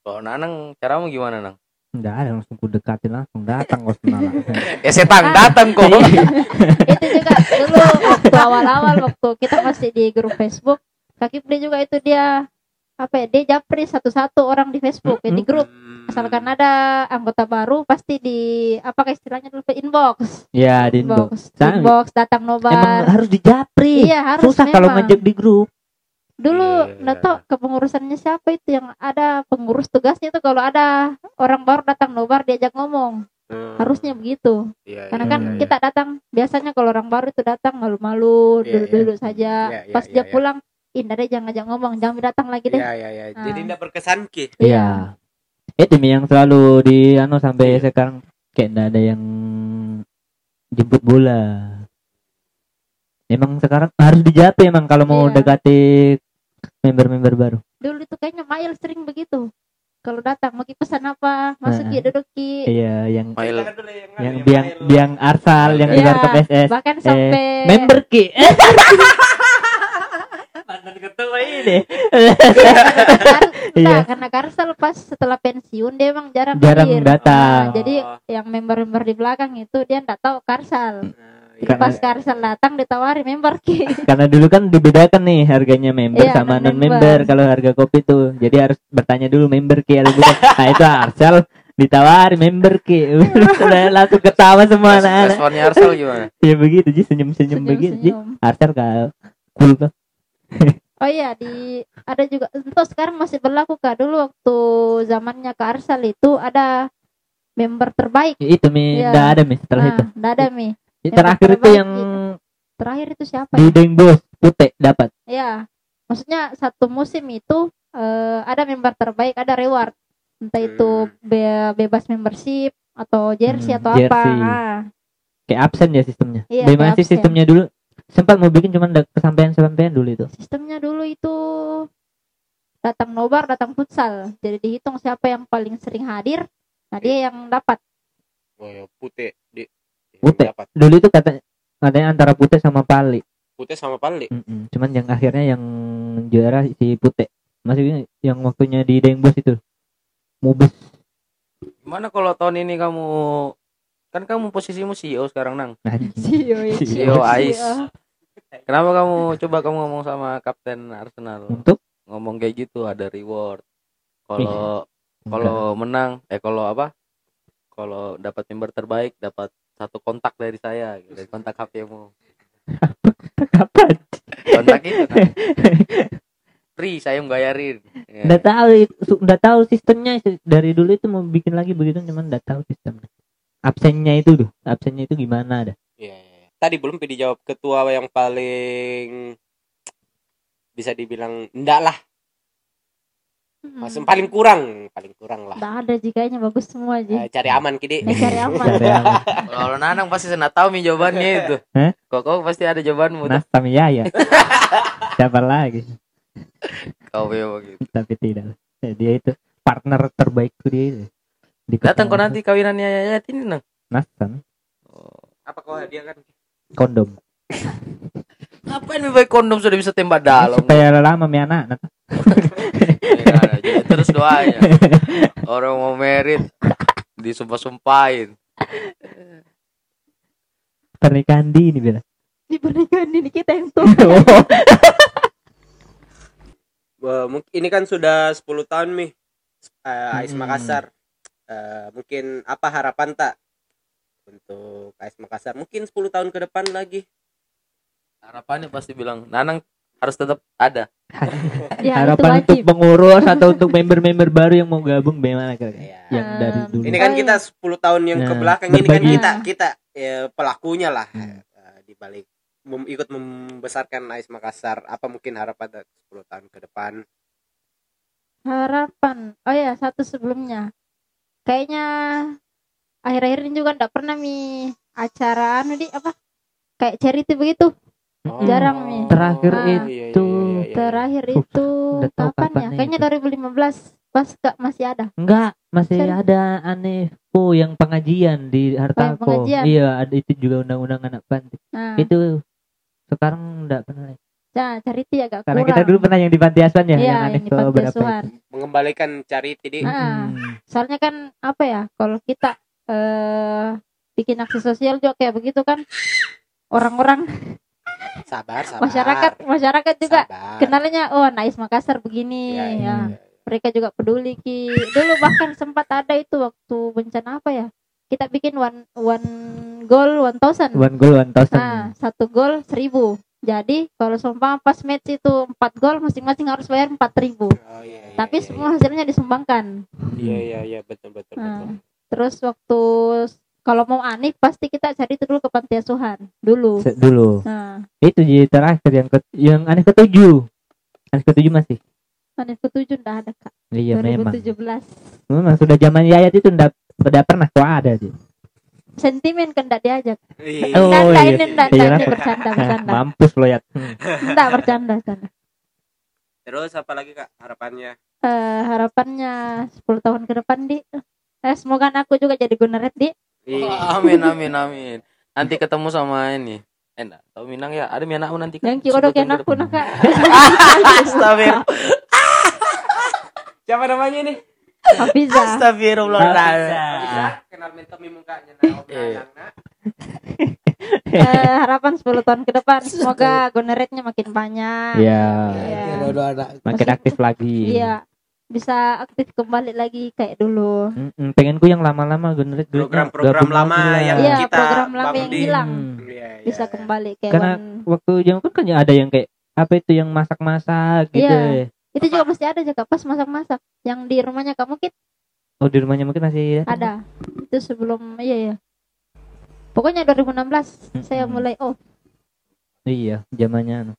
Speaker 1: Kalau Nanang caramu gimana Nang?
Speaker 2: Enggak ada langsung ku dekatin langsung datang kos kenalan.
Speaker 1: Ya setan datang kok.
Speaker 3: itu juga dulu waktu awal-awal waktu kita masih di grup Facebook Kak Kipli juga itu dia apa ya dia japri satu-satu orang di Facebook ya, di grup asalkan ada anggota baru pasti di apa kayak istilahnya dulu inbox
Speaker 2: ya, di inbox.
Speaker 3: inbox inbox datang
Speaker 2: Emang
Speaker 3: nobar
Speaker 2: harus dijapri.
Speaker 3: iya harus
Speaker 2: Susah kalau
Speaker 3: memang.
Speaker 2: ngajak di grup.
Speaker 3: dulu
Speaker 4: Iya.
Speaker 3: nggak tahu kepengurusannya siapa itu yang ada pengurus tugasnya itu kalau ada orang baru datang nobar diajak ngomong
Speaker 4: Hmm.
Speaker 3: harusnya begitu
Speaker 4: Iya,
Speaker 3: karena
Speaker 4: iya,
Speaker 3: kan
Speaker 4: iya, iya.
Speaker 3: kita datang biasanya kalau orang baru itu datang malu-malu
Speaker 4: Iya,
Speaker 3: duduk-duduk saja
Speaker 4: Iya, iya,
Speaker 3: pas
Speaker 4: iya,
Speaker 3: dia
Speaker 4: iya.
Speaker 3: pulang Indah deh jangan ngajak ngomong jangan datang lagi deh
Speaker 4: Iya, iya, iya.
Speaker 3: Ah.
Speaker 4: Jadi tidak berkesan ki.
Speaker 2: Iya. Itu Mi yang selalu di anu sampai sekarang kayak enggak ada yang jemput bola. Emang sekarang harus dijapri emang kalau mau
Speaker 3: Iya.
Speaker 2: dekati member-member baru.
Speaker 3: dulu itu kayaknya Mail sering begitu kalau datang mau pesan apa masuk
Speaker 2: Nah.
Speaker 3: ki duduk ki
Speaker 2: Iya, yang
Speaker 1: Mail.
Speaker 4: Yang,
Speaker 2: yang
Speaker 4: yang
Speaker 2: biang biang arsal yang
Speaker 3: Iya.
Speaker 2: di luar ke PSS.
Speaker 3: bahkan sampai
Speaker 2: Member ki. Mantan ketua ini. Iya.
Speaker 3: Nah, karena Karsel pas setelah pensiun dia emang jarang
Speaker 2: Jarang
Speaker 3: hadir.
Speaker 2: datang.
Speaker 3: Nah, jadi
Speaker 4: Oh.
Speaker 3: yang member-member di belakang itu dia nggak tahu Karsel.
Speaker 4: Nah,
Speaker 3: Jadi
Speaker 2: Karena-
Speaker 3: pas Karsel datang ditawari member ki.
Speaker 2: Karena dulu kan dibedakan nih harganya member
Speaker 3: Iya,
Speaker 2: sama non
Speaker 3: non-member.
Speaker 2: member kalau harga kopi tuh. Jadi harus bertanya dulu member ki atau bukan. Nah itu Arsal ditawari member ki. Udah langsung ketawa semua anak-anak.
Speaker 1: Responnya Arsal gimana?
Speaker 2: Ya begitu Ji senyum-senyum begitu.
Speaker 3: Senyum-senyum.
Speaker 2: Arsal kak cool tuh.
Speaker 3: Oh iya di ada juga untuk sekarang masih berlaku kak dulu waktu zamannya ke Arsal itu ada member terbaik.
Speaker 2: Ya, itu mi nggak ada mi setelah itu.
Speaker 3: Nah, nggak ada mi.
Speaker 2: Yang
Speaker 3: member
Speaker 2: terakhir itu yang
Speaker 3: itu. Terakhir itu siapa
Speaker 2: di
Speaker 3: ya?
Speaker 2: Deng Bos Putih dapat.
Speaker 3: Ya, maksudnya satu musim itu eh, ada member terbaik, ada reward. Entah itu
Speaker 4: Hmm.
Speaker 3: be- bebas membership atau jersey
Speaker 2: Hmm,
Speaker 3: atau apa.
Speaker 2: jersey.
Speaker 3: Ah,
Speaker 2: Kayak absen ya sistemnya.
Speaker 3: Iya,
Speaker 2: Bagaimana sih
Speaker 3: absen.
Speaker 2: sistemnya dulu? Sempat mau bikin cuman nggak kesampaian-kesampaian dulu itu.
Speaker 3: sistemnya dulu itu datang nobar, datang futsal. Jadi dihitung siapa yang paling sering hadir, nah dia yang dapat.
Speaker 4: Oh, ya, putih di
Speaker 2: Putih.
Speaker 4: dapat.
Speaker 2: Dulu itu katanya katanya antara Putih sama Pali.
Speaker 4: Putih sama Pali.
Speaker 2: Mm-mm. Cuman yang akhirnya yang juara si Putih. Maksudnya yang waktunya di Deng Bos itu. Mubes.
Speaker 1: Gimana kalau tahun ini kamu kan kamu posisimu CEO sekarang Nang.
Speaker 3: CEO,
Speaker 2: CEO
Speaker 1: Ais. Kenapa kamu coba kamu ngomong sama kapten Arsenal?
Speaker 2: Untuk
Speaker 1: Ngomong kayak gitu ada reward. Kalau kalau menang eh kalau apa? Kalau dapat member terbaik dapat satu kontak dari saya, dari kontak HP-mu.
Speaker 2: kapan?
Speaker 1: Kontak itu kan. Free saya membayarin. Ya.
Speaker 2: Nggak tahu su- nggak tahu sistemnya dari dulu itu mau bikin lagi begitu cuman nggak tahu sistemnya. Absennya itu tuh, absennya itu gimana ada?
Speaker 4: Iya, iya, iya. Tadi belum dijawab ketua yang paling bisa dibilang enggak lah,
Speaker 3: Hmm.
Speaker 4: masih paling kurang, paling kurang lah.
Speaker 3: Nggak ada jikanya bagus semua
Speaker 4: Eh,
Speaker 3: aja.
Speaker 4: cari aman kidi.
Speaker 3: Eh, cari aman.
Speaker 1: Kalau Nanang pasti sudah tahu mi jawabannya itu.
Speaker 2: Hah?
Speaker 1: Kok kau pasti ada jawabanmu tuh.
Speaker 2: Nas Tamiyaya. Siapa lagi?
Speaker 1: Kau memang gitu.
Speaker 2: Tapi tidak. Ya, dia itu partner terbaikku dia itu. Di
Speaker 1: Datang
Speaker 2: ketemu
Speaker 1: nanti kawinannya Yayat ini Nang.
Speaker 2: Nas kan
Speaker 4: Apa kau dia kan?
Speaker 2: kondom.
Speaker 1: Ngapain mi baik kondom sudah bisa tembak dalam.
Speaker 2: Supaya lama mi anak. Nah,
Speaker 1: Ya, terus doanya. Orang mau merit disumpah-sumpahin.
Speaker 2: Pernikahan dini bila.
Speaker 3: Di pernikahan ini kita yang tuh.
Speaker 4: Wah, mung- ini kan sudah 10 tahun nih eh, AIS
Speaker 2: Hmm.
Speaker 4: Makassar. Eh, mungkin apa harapan tak untuk AIS Makassar? Mungkin 10 tahun ke depan lagi.
Speaker 1: Harapannya pasti bilang, Nanang harus tetap ada.
Speaker 3: ya, itu
Speaker 2: Harapan untuk pengurus atau untuk member-member baru yang mau gabung bagaimana kira-kira?
Speaker 4: Iya.
Speaker 2: Yang dari
Speaker 3: Um,
Speaker 2: dulu.
Speaker 4: Ini kan kita 10 tahun yang ke
Speaker 2: Nah,
Speaker 4: belakang ini kan kita kita ya, pelakunya lah
Speaker 2: Hmm.
Speaker 4: eh, di balik mem- ikut membesarkan AIS Makassar. Apa mungkin harapan tak 10 tahun ke depan?
Speaker 3: Harapan. Oh ya, satu sebelumnya. Kayaknya akhir-akhir ini juga ndak pernah mi acara anu di apa kayak charity begitu
Speaker 2: Mm-mm.
Speaker 3: jarang mi
Speaker 2: Terakhir
Speaker 3: Ah.
Speaker 2: itu
Speaker 4: Iya, iya, iya,
Speaker 3: terakhir itu kapan
Speaker 2: kapan
Speaker 3: ya kayaknya
Speaker 2: itu.
Speaker 3: 2015 pas gak masih ada
Speaker 2: enggak masih
Speaker 3: Sen-
Speaker 2: ada Anevo yang pengajian di Hartako.
Speaker 3: pengajian.
Speaker 2: Iya, ada itu juga undang-undang anak panti.
Speaker 3: nah
Speaker 2: Itu sekarang enggak pernah.
Speaker 3: Nah charity agak
Speaker 2: Karena
Speaker 3: kurang
Speaker 2: kita dulu pernah yang di panti asuhan ya,
Speaker 3: Iya,
Speaker 2: yang
Speaker 3: yang
Speaker 2: Anevo
Speaker 3: di panti
Speaker 2: berapa
Speaker 3: asuhan.
Speaker 2: itu.
Speaker 4: mengembalikan charity di
Speaker 3: Ah.
Speaker 2: Mm.
Speaker 3: soalnya kan apa ya kalau kita eh bikin aksi sosial juga kayak begitu kan orang-orang
Speaker 4: sabar sabar
Speaker 3: masyarakat masyarakat juga
Speaker 4: Sabar.
Speaker 3: kenalnya oh Nais Makassar begini
Speaker 4: Iya, iya,
Speaker 3: ya
Speaker 4: iya.
Speaker 3: mereka juga peduli ki dulu bahkan sempat ada itu waktu bencana apa ya kita bikin one one goal one thousand
Speaker 2: One goal one thousand.
Speaker 3: nah satu gol seribu jadi kalau sumpah pas match itu empat gol masing-masing harus bayar empat ribu
Speaker 4: Oh, iya, iya,
Speaker 3: tapi
Speaker 4: iya,
Speaker 3: semua hasilnya disumbangkan
Speaker 4: iya iya iya betul betul
Speaker 3: Nah,
Speaker 4: betul
Speaker 3: terus waktu kalau mau aneh pasti kita cari itu dulu ke panti asuhan dulu
Speaker 2: Se- dulu.
Speaker 3: nah
Speaker 2: Itu jadi terakhir yang ke, yang aneh ketujuh. Aneh ketujuh masih.
Speaker 3: aneh ketujuh udah ada kak
Speaker 2: Iya memang.
Speaker 3: 2017
Speaker 2: Memang sudah zaman Yayat itu ndak udah pernah tuh ada sih.
Speaker 3: Sentimen kan enggak diajak
Speaker 4: Iya.
Speaker 2: Oh,
Speaker 3: enggak
Speaker 2: iya.
Speaker 3: ini enggak
Speaker 2: Iya,
Speaker 3: ini bercanda bercanda
Speaker 2: Mampus lo ya.
Speaker 3: Enggak bercanda bercanda
Speaker 4: terus apa lagi kak harapannya
Speaker 3: Eh, harapannya 10 tahun ke depan di eh, semoga aku juga jadi guneret di
Speaker 4: Iya.
Speaker 1: Oh, amin amin amin. Nanti ketemu sama ini. Eh, enggak, tahu Minang ya? Ada Minang nanti
Speaker 3: yang kiodok
Speaker 1: Sebutan
Speaker 3: yang aku
Speaker 1: ke
Speaker 3: nak kak
Speaker 1: Astagfirullah.
Speaker 4: siapa namanya nih
Speaker 3: Hafiza
Speaker 1: Astagfirullahaladzim.
Speaker 4: kenal mentomi mukanya.
Speaker 3: Eh, harapan 10 tahun ke depan semoga guneretnya makin banyak
Speaker 2: Iya.
Speaker 3: Iya.
Speaker 2: Makin aktif lagi.
Speaker 3: iya bisa aktif kembali lagi kayak dulu
Speaker 2: Mm-mm, pengenku yang lama-lama generate
Speaker 4: Program-program lama yang
Speaker 3: Iya,
Speaker 4: kita
Speaker 3: program lama
Speaker 4: bangun
Speaker 3: yang
Speaker 4: di-
Speaker 3: hilang.
Speaker 2: Hmm.
Speaker 4: Iya, iya,
Speaker 3: bisa
Speaker 4: iya.
Speaker 3: kembali kayak
Speaker 2: Karena
Speaker 3: one-
Speaker 2: waktu yang kan kan ya ada yang kayak apa itu yang masak-masak gitu.
Speaker 3: Iya. Itu juga masih ada juga pas masak-masak. Yang di rumahnya kamu kit?
Speaker 2: Oh di rumahnya mungkin masih
Speaker 3: ada. Itu sebelum iya ya pokoknya 2016 saya
Speaker 2: Mm-mm.
Speaker 3: mulai oh
Speaker 2: Iya, zamannya anu.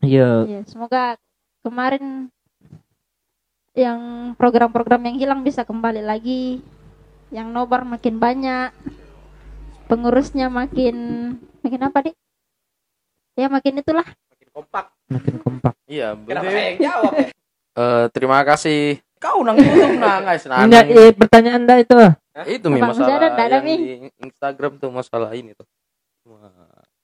Speaker 2: Iya,
Speaker 3: iya semoga kemarin yang program-program yang hilang bisa kembali lagi. Yang nobar makin banyak. Pengurusnya makin makin apa dik? Ya makin itulah.
Speaker 4: Makin kompak
Speaker 2: makin kompak.
Speaker 1: Iya,
Speaker 4: kenapa
Speaker 1: berarti
Speaker 4: saya yang jawab ya?
Speaker 1: eh, terima kasih. Kau nang tutup nang guys. Nah,
Speaker 2: Enggak,
Speaker 1: nang-
Speaker 2: eh, pertanyaan anda itu.
Speaker 1: itu mi masalah
Speaker 3: ada, ada,
Speaker 1: di Instagram tuh masalah ini tuh. Wah,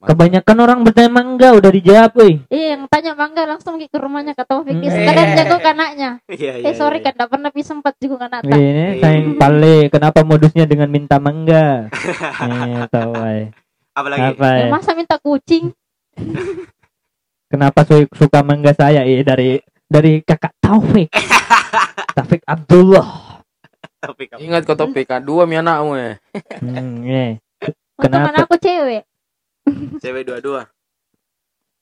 Speaker 2: Kebanyakan orang bertanya mangga udah dijawab, woi.
Speaker 3: iya yang tanya mangga langsung ke rumahnya ke Taufik
Speaker 2: Hmm.
Speaker 3: sekalian jago kanaknya
Speaker 4: iya
Speaker 3: eh sorry kan tidak pernah bisa sempat juga kanata
Speaker 2: Ini sayang pale, kenapa modusnya dengan minta mangga? Eh, tahu ay.
Speaker 4: apalagi
Speaker 2: Apa
Speaker 3: ya
Speaker 2: ya?
Speaker 3: masa minta kucing
Speaker 2: Kenapa su- suka mangga saya? Eh dari dari kakak Taufik. Taufik Abdullah.
Speaker 4: tapi kamu
Speaker 1: Ingat kau topik kan dua mi anakmu ya.
Speaker 2: Hmm, eh.
Speaker 3: untung
Speaker 2: Kenapa?
Speaker 3: anak aku cewek
Speaker 4: cewek dua-dua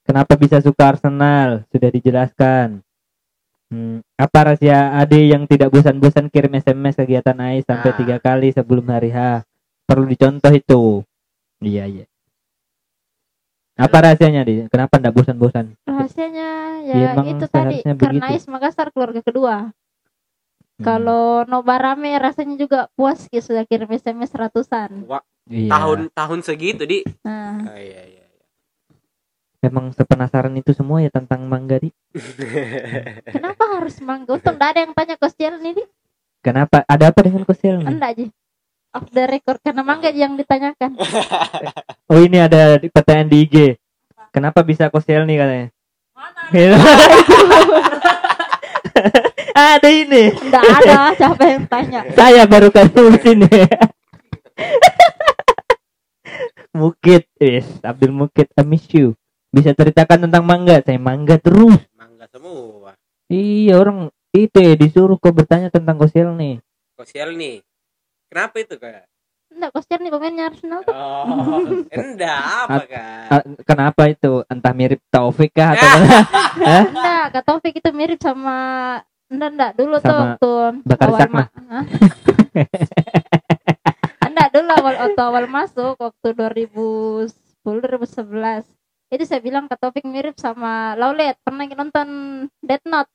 Speaker 2: Kenapa bisa suka Arsenal? Sudah dijelaskan. Hmm, apa rahasia Ade yang tidak bosan-bosan kirim SMS kegiatan AIS sampai
Speaker 4: Ah.
Speaker 2: tiga kali sebelum hari H? Perlu dicontoh itu. Iya iya. Apa rahasianya di? Kenapa tidak bosan-bosan?
Speaker 3: rahasianya ya,
Speaker 2: Ya, emang
Speaker 3: itu tadi karena Makassar keluarga kedua
Speaker 2: Hmm,
Speaker 3: kalau nobar rame rasanya juga puas gitu sudah kirim SMS ratusan
Speaker 4: Wah,
Speaker 2: iya.
Speaker 4: tahun tahun segitu di
Speaker 3: nah
Speaker 4: Ah, iya iya iya.
Speaker 2: Memang sepenasaran itu semua ya tentang mangga di.
Speaker 3: kenapa harus mangga untung tidak ada yang tanya kosial nih di
Speaker 2: Kenapa? Ada apa dengan Kosiel nih?
Speaker 3: enggak aja off the record karena mangga yang ditanyakan
Speaker 2: Oh ini ada di- pertanyaan di IG. Kenapa bisa Kosiel nih katanya? ada ini.
Speaker 3: enggak ada siapa yang tanya
Speaker 2: Saya baru kasih sini. Mukit, yes, Abdul Mukit, I miss you. Bisa ceritakan tentang mangga? Saya mangga terus.
Speaker 4: mangga semua
Speaker 2: Iya orang itu ya disuruh kok bertanya tentang Kosiel nih.
Speaker 4: sosial nih kenapa itu kak?
Speaker 3: Enggak kosial nih pemainnya Arsenal tuh
Speaker 4: oh enggak apa kak?
Speaker 2: Ah, kenapa itu? Entah mirip Taufik kah atau
Speaker 3: enggak kata Taufik itu mirip sama enggak enggak dulu tuh
Speaker 2: Sama
Speaker 3: waktu
Speaker 2: Bakar
Speaker 3: awal
Speaker 2: Sakma.
Speaker 3: ma- enggak dulu awal waktu awal masuk waktu 2010 2011 itu saya bilang ke Taufik mirip sama Laulet pernah nonton Death Note?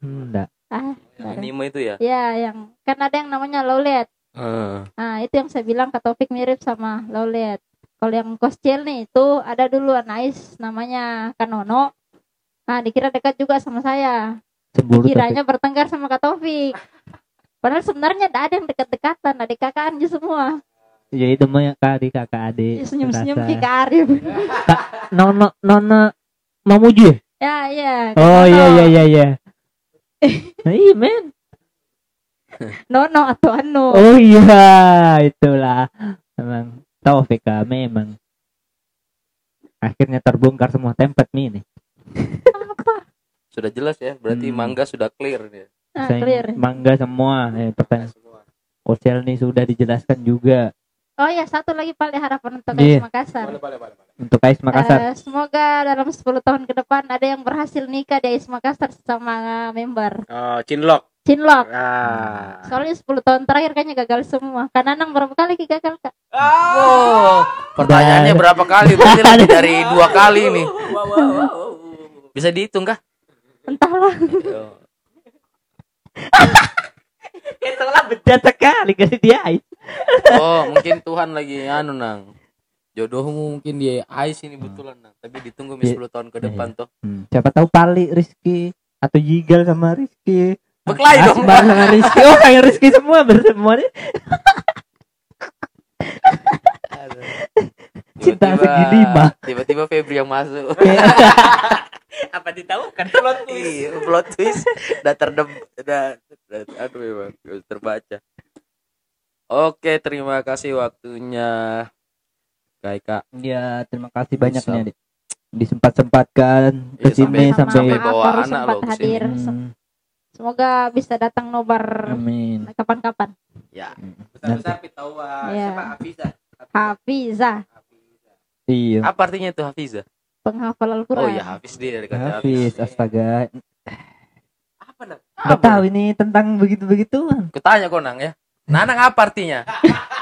Speaker 2: Hmm, enggak.
Speaker 3: Ah
Speaker 1: Yang anime itu ya.
Speaker 3: ya yang kan ada yang namanya Laulet
Speaker 1: Eh,
Speaker 3: Nah, itu yang saya bilang ke Taufik mirip sama Lolet. Kalau yang Koscil nih itu ada dulu Anais namanya Kanono. Nah, dikira dekat juga sama saya.
Speaker 2: Cemburu tapi.
Speaker 3: Kiranya bertengkar sama Kak Taufik. Padahal sebenarnya tidak ada yang dekat-dekatan, adik kakak aja semua.
Speaker 2: Ya itu mah kak adik kakak adik.
Speaker 3: Senyum-senyum
Speaker 2: serasa.
Speaker 3: Ki Kak Arif.
Speaker 2: Nono Nona Mamuju ya?
Speaker 3: Ya, iya. Kak
Speaker 2: Oh
Speaker 3: Nono.
Speaker 2: iya iya iya iya. Nah, iya men.
Speaker 3: Nono atau Anu.
Speaker 2: Oh iya itulah. Memang Taufik ah, memang. Akhirnya terbongkar semua tempat mie nih.
Speaker 1: sudah jelas ya, berarti
Speaker 2: Hmm.
Speaker 1: mangga sudah clear nih.
Speaker 3: Nah,
Speaker 2: Saya
Speaker 3: clear.
Speaker 2: Mangga semua. Eh, pertanyaan
Speaker 4: semua
Speaker 2: nih sudah dijelaskan juga
Speaker 3: Oh ya, satu lagi paling harapan untuk. Ais Makassar.
Speaker 4: boleh boleh boleh boleh.
Speaker 2: untuk Ais Makassar.
Speaker 3: Eh, semoga dalam 10 tahun ke depan ada yang berhasil nikah di Ais Makassar sama member.
Speaker 4: oh cinlok
Speaker 3: Cinlok.
Speaker 4: ah
Speaker 3: Soalnya 10 tahun terakhir kayaknya gagal semua. Kan Anang berapa kali gagal Kak?
Speaker 1: Oh, pertanyaannya berapa kali? Berarti lebih dari dua kali nih. Bisa dihitung kah?
Speaker 3: Entahlah.
Speaker 2: Itulah bejat sekali kasih dia.
Speaker 1: Oh, mungkin Tuhan lagi anu nang. Jodohmu mungkin dia Ais ini betulan nang. Tapi ditunggu mis
Speaker 2: Iya.
Speaker 1: 10 tahun ke depan toh.
Speaker 2: Hmm, Siapa tahu Pali Rizky atau Jigal sama Rizky.
Speaker 1: Berkelahi dong.
Speaker 2: Asbar sama Rizky. Oh, kayak Rizky semua bersemua nih. Cinta
Speaker 1: Tiba-tiba-
Speaker 2: segi lima.
Speaker 1: Tiba-tiba Febri yang masuk.
Speaker 2: Apa ditahukan plot
Speaker 1: Iya, plot twist. Udah terdem, udah, udah aduh memang terbaca. Oke, terima kasih waktunya. Kak.
Speaker 2: Ya, terima kasih banyak
Speaker 1: Bisa.
Speaker 2: nih Adik. Disempat-sempatkan ke
Speaker 1: Iya,
Speaker 2: sini
Speaker 1: sampai-
Speaker 2: sampai,
Speaker 1: sampai bawa anak
Speaker 3: sempat
Speaker 1: loh ke
Speaker 3: hadir.
Speaker 1: sini.
Speaker 2: Hmm,
Speaker 3: Semoga bisa datang nobar
Speaker 2: amin.
Speaker 3: kapan-kapan.
Speaker 1: Ya.
Speaker 4: besar-besar tahu
Speaker 3: Iya.
Speaker 4: siapa Hafiza
Speaker 3: Hafizah,
Speaker 2: Iya.
Speaker 1: Apa artinya itu Hafiza?
Speaker 3: penghafal
Speaker 1: Oh
Speaker 3: Al-Quran.
Speaker 1: iya, Hafiz dia dari kata
Speaker 2: Hafiz, astaga.
Speaker 4: apa nak
Speaker 2: Nggak tahu ini tentang begitu-begituan.
Speaker 1: Kutanya kau nang ya. Nanang apa artinya?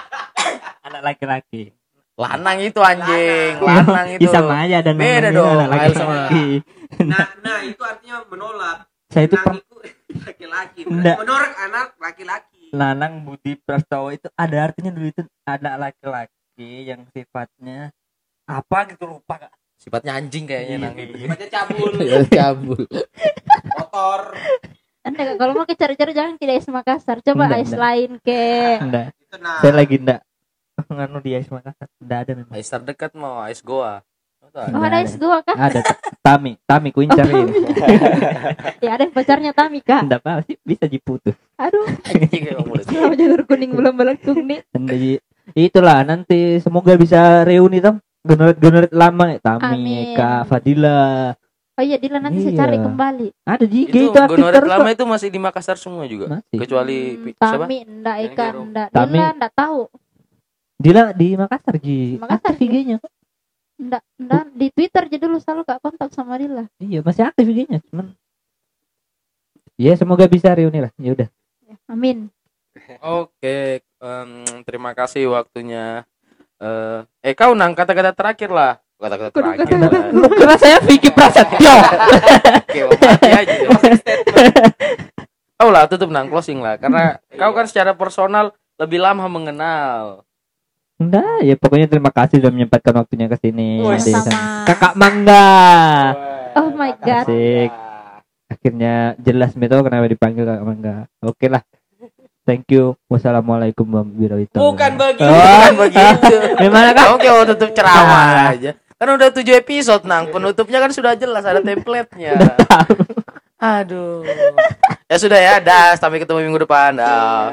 Speaker 2: Anak laki-laki.
Speaker 1: Lanang itu anjing, lanang itu.
Speaker 2: Bisa sama aja dan
Speaker 1: Beda dong,
Speaker 2: anak
Speaker 1: sama-
Speaker 2: laki-laki.
Speaker 4: nah nah itu artinya menolak
Speaker 2: Saya itu
Speaker 4: Nang itu laki-laki menolak anak laki-laki
Speaker 2: Lanang Budi Prastowo itu ada artinya dulu itu anak laki-laki yang sifatnya apa gitu lupa kak
Speaker 1: Sifatnya anjing kayaknya nang itu.
Speaker 4: sifatnya cabul
Speaker 1: Ya, cabul.
Speaker 4: motor
Speaker 3: Anda kalau mau cari-cari jangan ke Ais Makassar. Coba Ais
Speaker 2: enggak.
Speaker 3: lain ke
Speaker 2: enggak
Speaker 4: itu nah
Speaker 2: saya lagi enggak nganu di Ais Makassar enggak ada memang
Speaker 1: Ais terdekat mau Ais Goa. Oh,
Speaker 3: Oh,
Speaker 1: ada.
Speaker 3: Ais Goa kah?
Speaker 2: ada Ta- Tami Tami ku cari
Speaker 3: Ya ada pacarnya Tami Kak.
Speaker 2: enggak apa sih bisa diputus
Speaker 3: Aduh, kenapa jalur kuning belum melengkung nih?
Speaker 2: Anda di- itulah nanti semoga bisa reuni dong generat-generat lama ya Tami
Speaker 3: Amin.
Speaker 2: Kak Fadila
Speaker 3: Oh iya, Dila nanti
Speaker 2: Iya.
Speaker 3: saya cari kembali.
Speaker 2: ada di IG
Speaker 1: Itu
Speaker 2: itu aktif
Speaker 1: gonoret
Speaker 2: terus
Speaker 1: lama itu masih di Makassar semua juga.
Speaker 2: masih
Speaker 1: Kecuali
Speaker 3: Hmm,
Speaker 1: siapa?
Speaker 3: Tami, enggak
Speaker 1: Yang
Speaker 3: Ika,
Speaker 1: jarum.
Speaker 3: enggak.
Speaker 2: Tami.
Speaker 3: Dila enggak tahu.
Speaker 2: Dila di Makassar Ji
Speaker 3: Makassar,
Speaker 2: IG-nya
Speaker 3: Enggak, enggak di Twitter aja dulu selalu Kak kontak sama Dila.
Speaker 2: iya masih aktif IG-nya cuman ya semoga bisa reuni lah ya udah
Speaker 3: Ya, Amin.
Speaker 1: Oke, em, terima kasih waktunya. Eh, eh kau nang kata-kata terakhir lah. Kata-kata terakhir.
Speaker 2: kira saya Vicky Prasetyo
Speaker 1: Oke, mati aja. Oh lah, tutup nang closing lah. Karena kau kan secara personal lebih lama mengenal.
Speaker 2: Enggak, ya pokoknya terima kasih sudah menyempatkan waktunya ke sini. Kakak Mangga.
Speaker 3: Oh my God.
Speaker 2: Asik. Akhirnya jelas Mito kenapa dipanggil Kakak Mangga. Oke lah. Thank you. Wassalamualaikum warahmatullahi wabarakatuh.
Speaker 4: bukan begitu
Speaker 2: Oh,
Speaker 1: Bukan begitu.
Speaker 2: Gimana kak?
Speaker 1: Oke, mau tutup ceramah aja. Kan udah tujuh episode nang. Penutupnya kan sudah jelas ada template-nya. Aduh. Ya sudah ya, dah. Sampai ketemu minggu depan. Dah.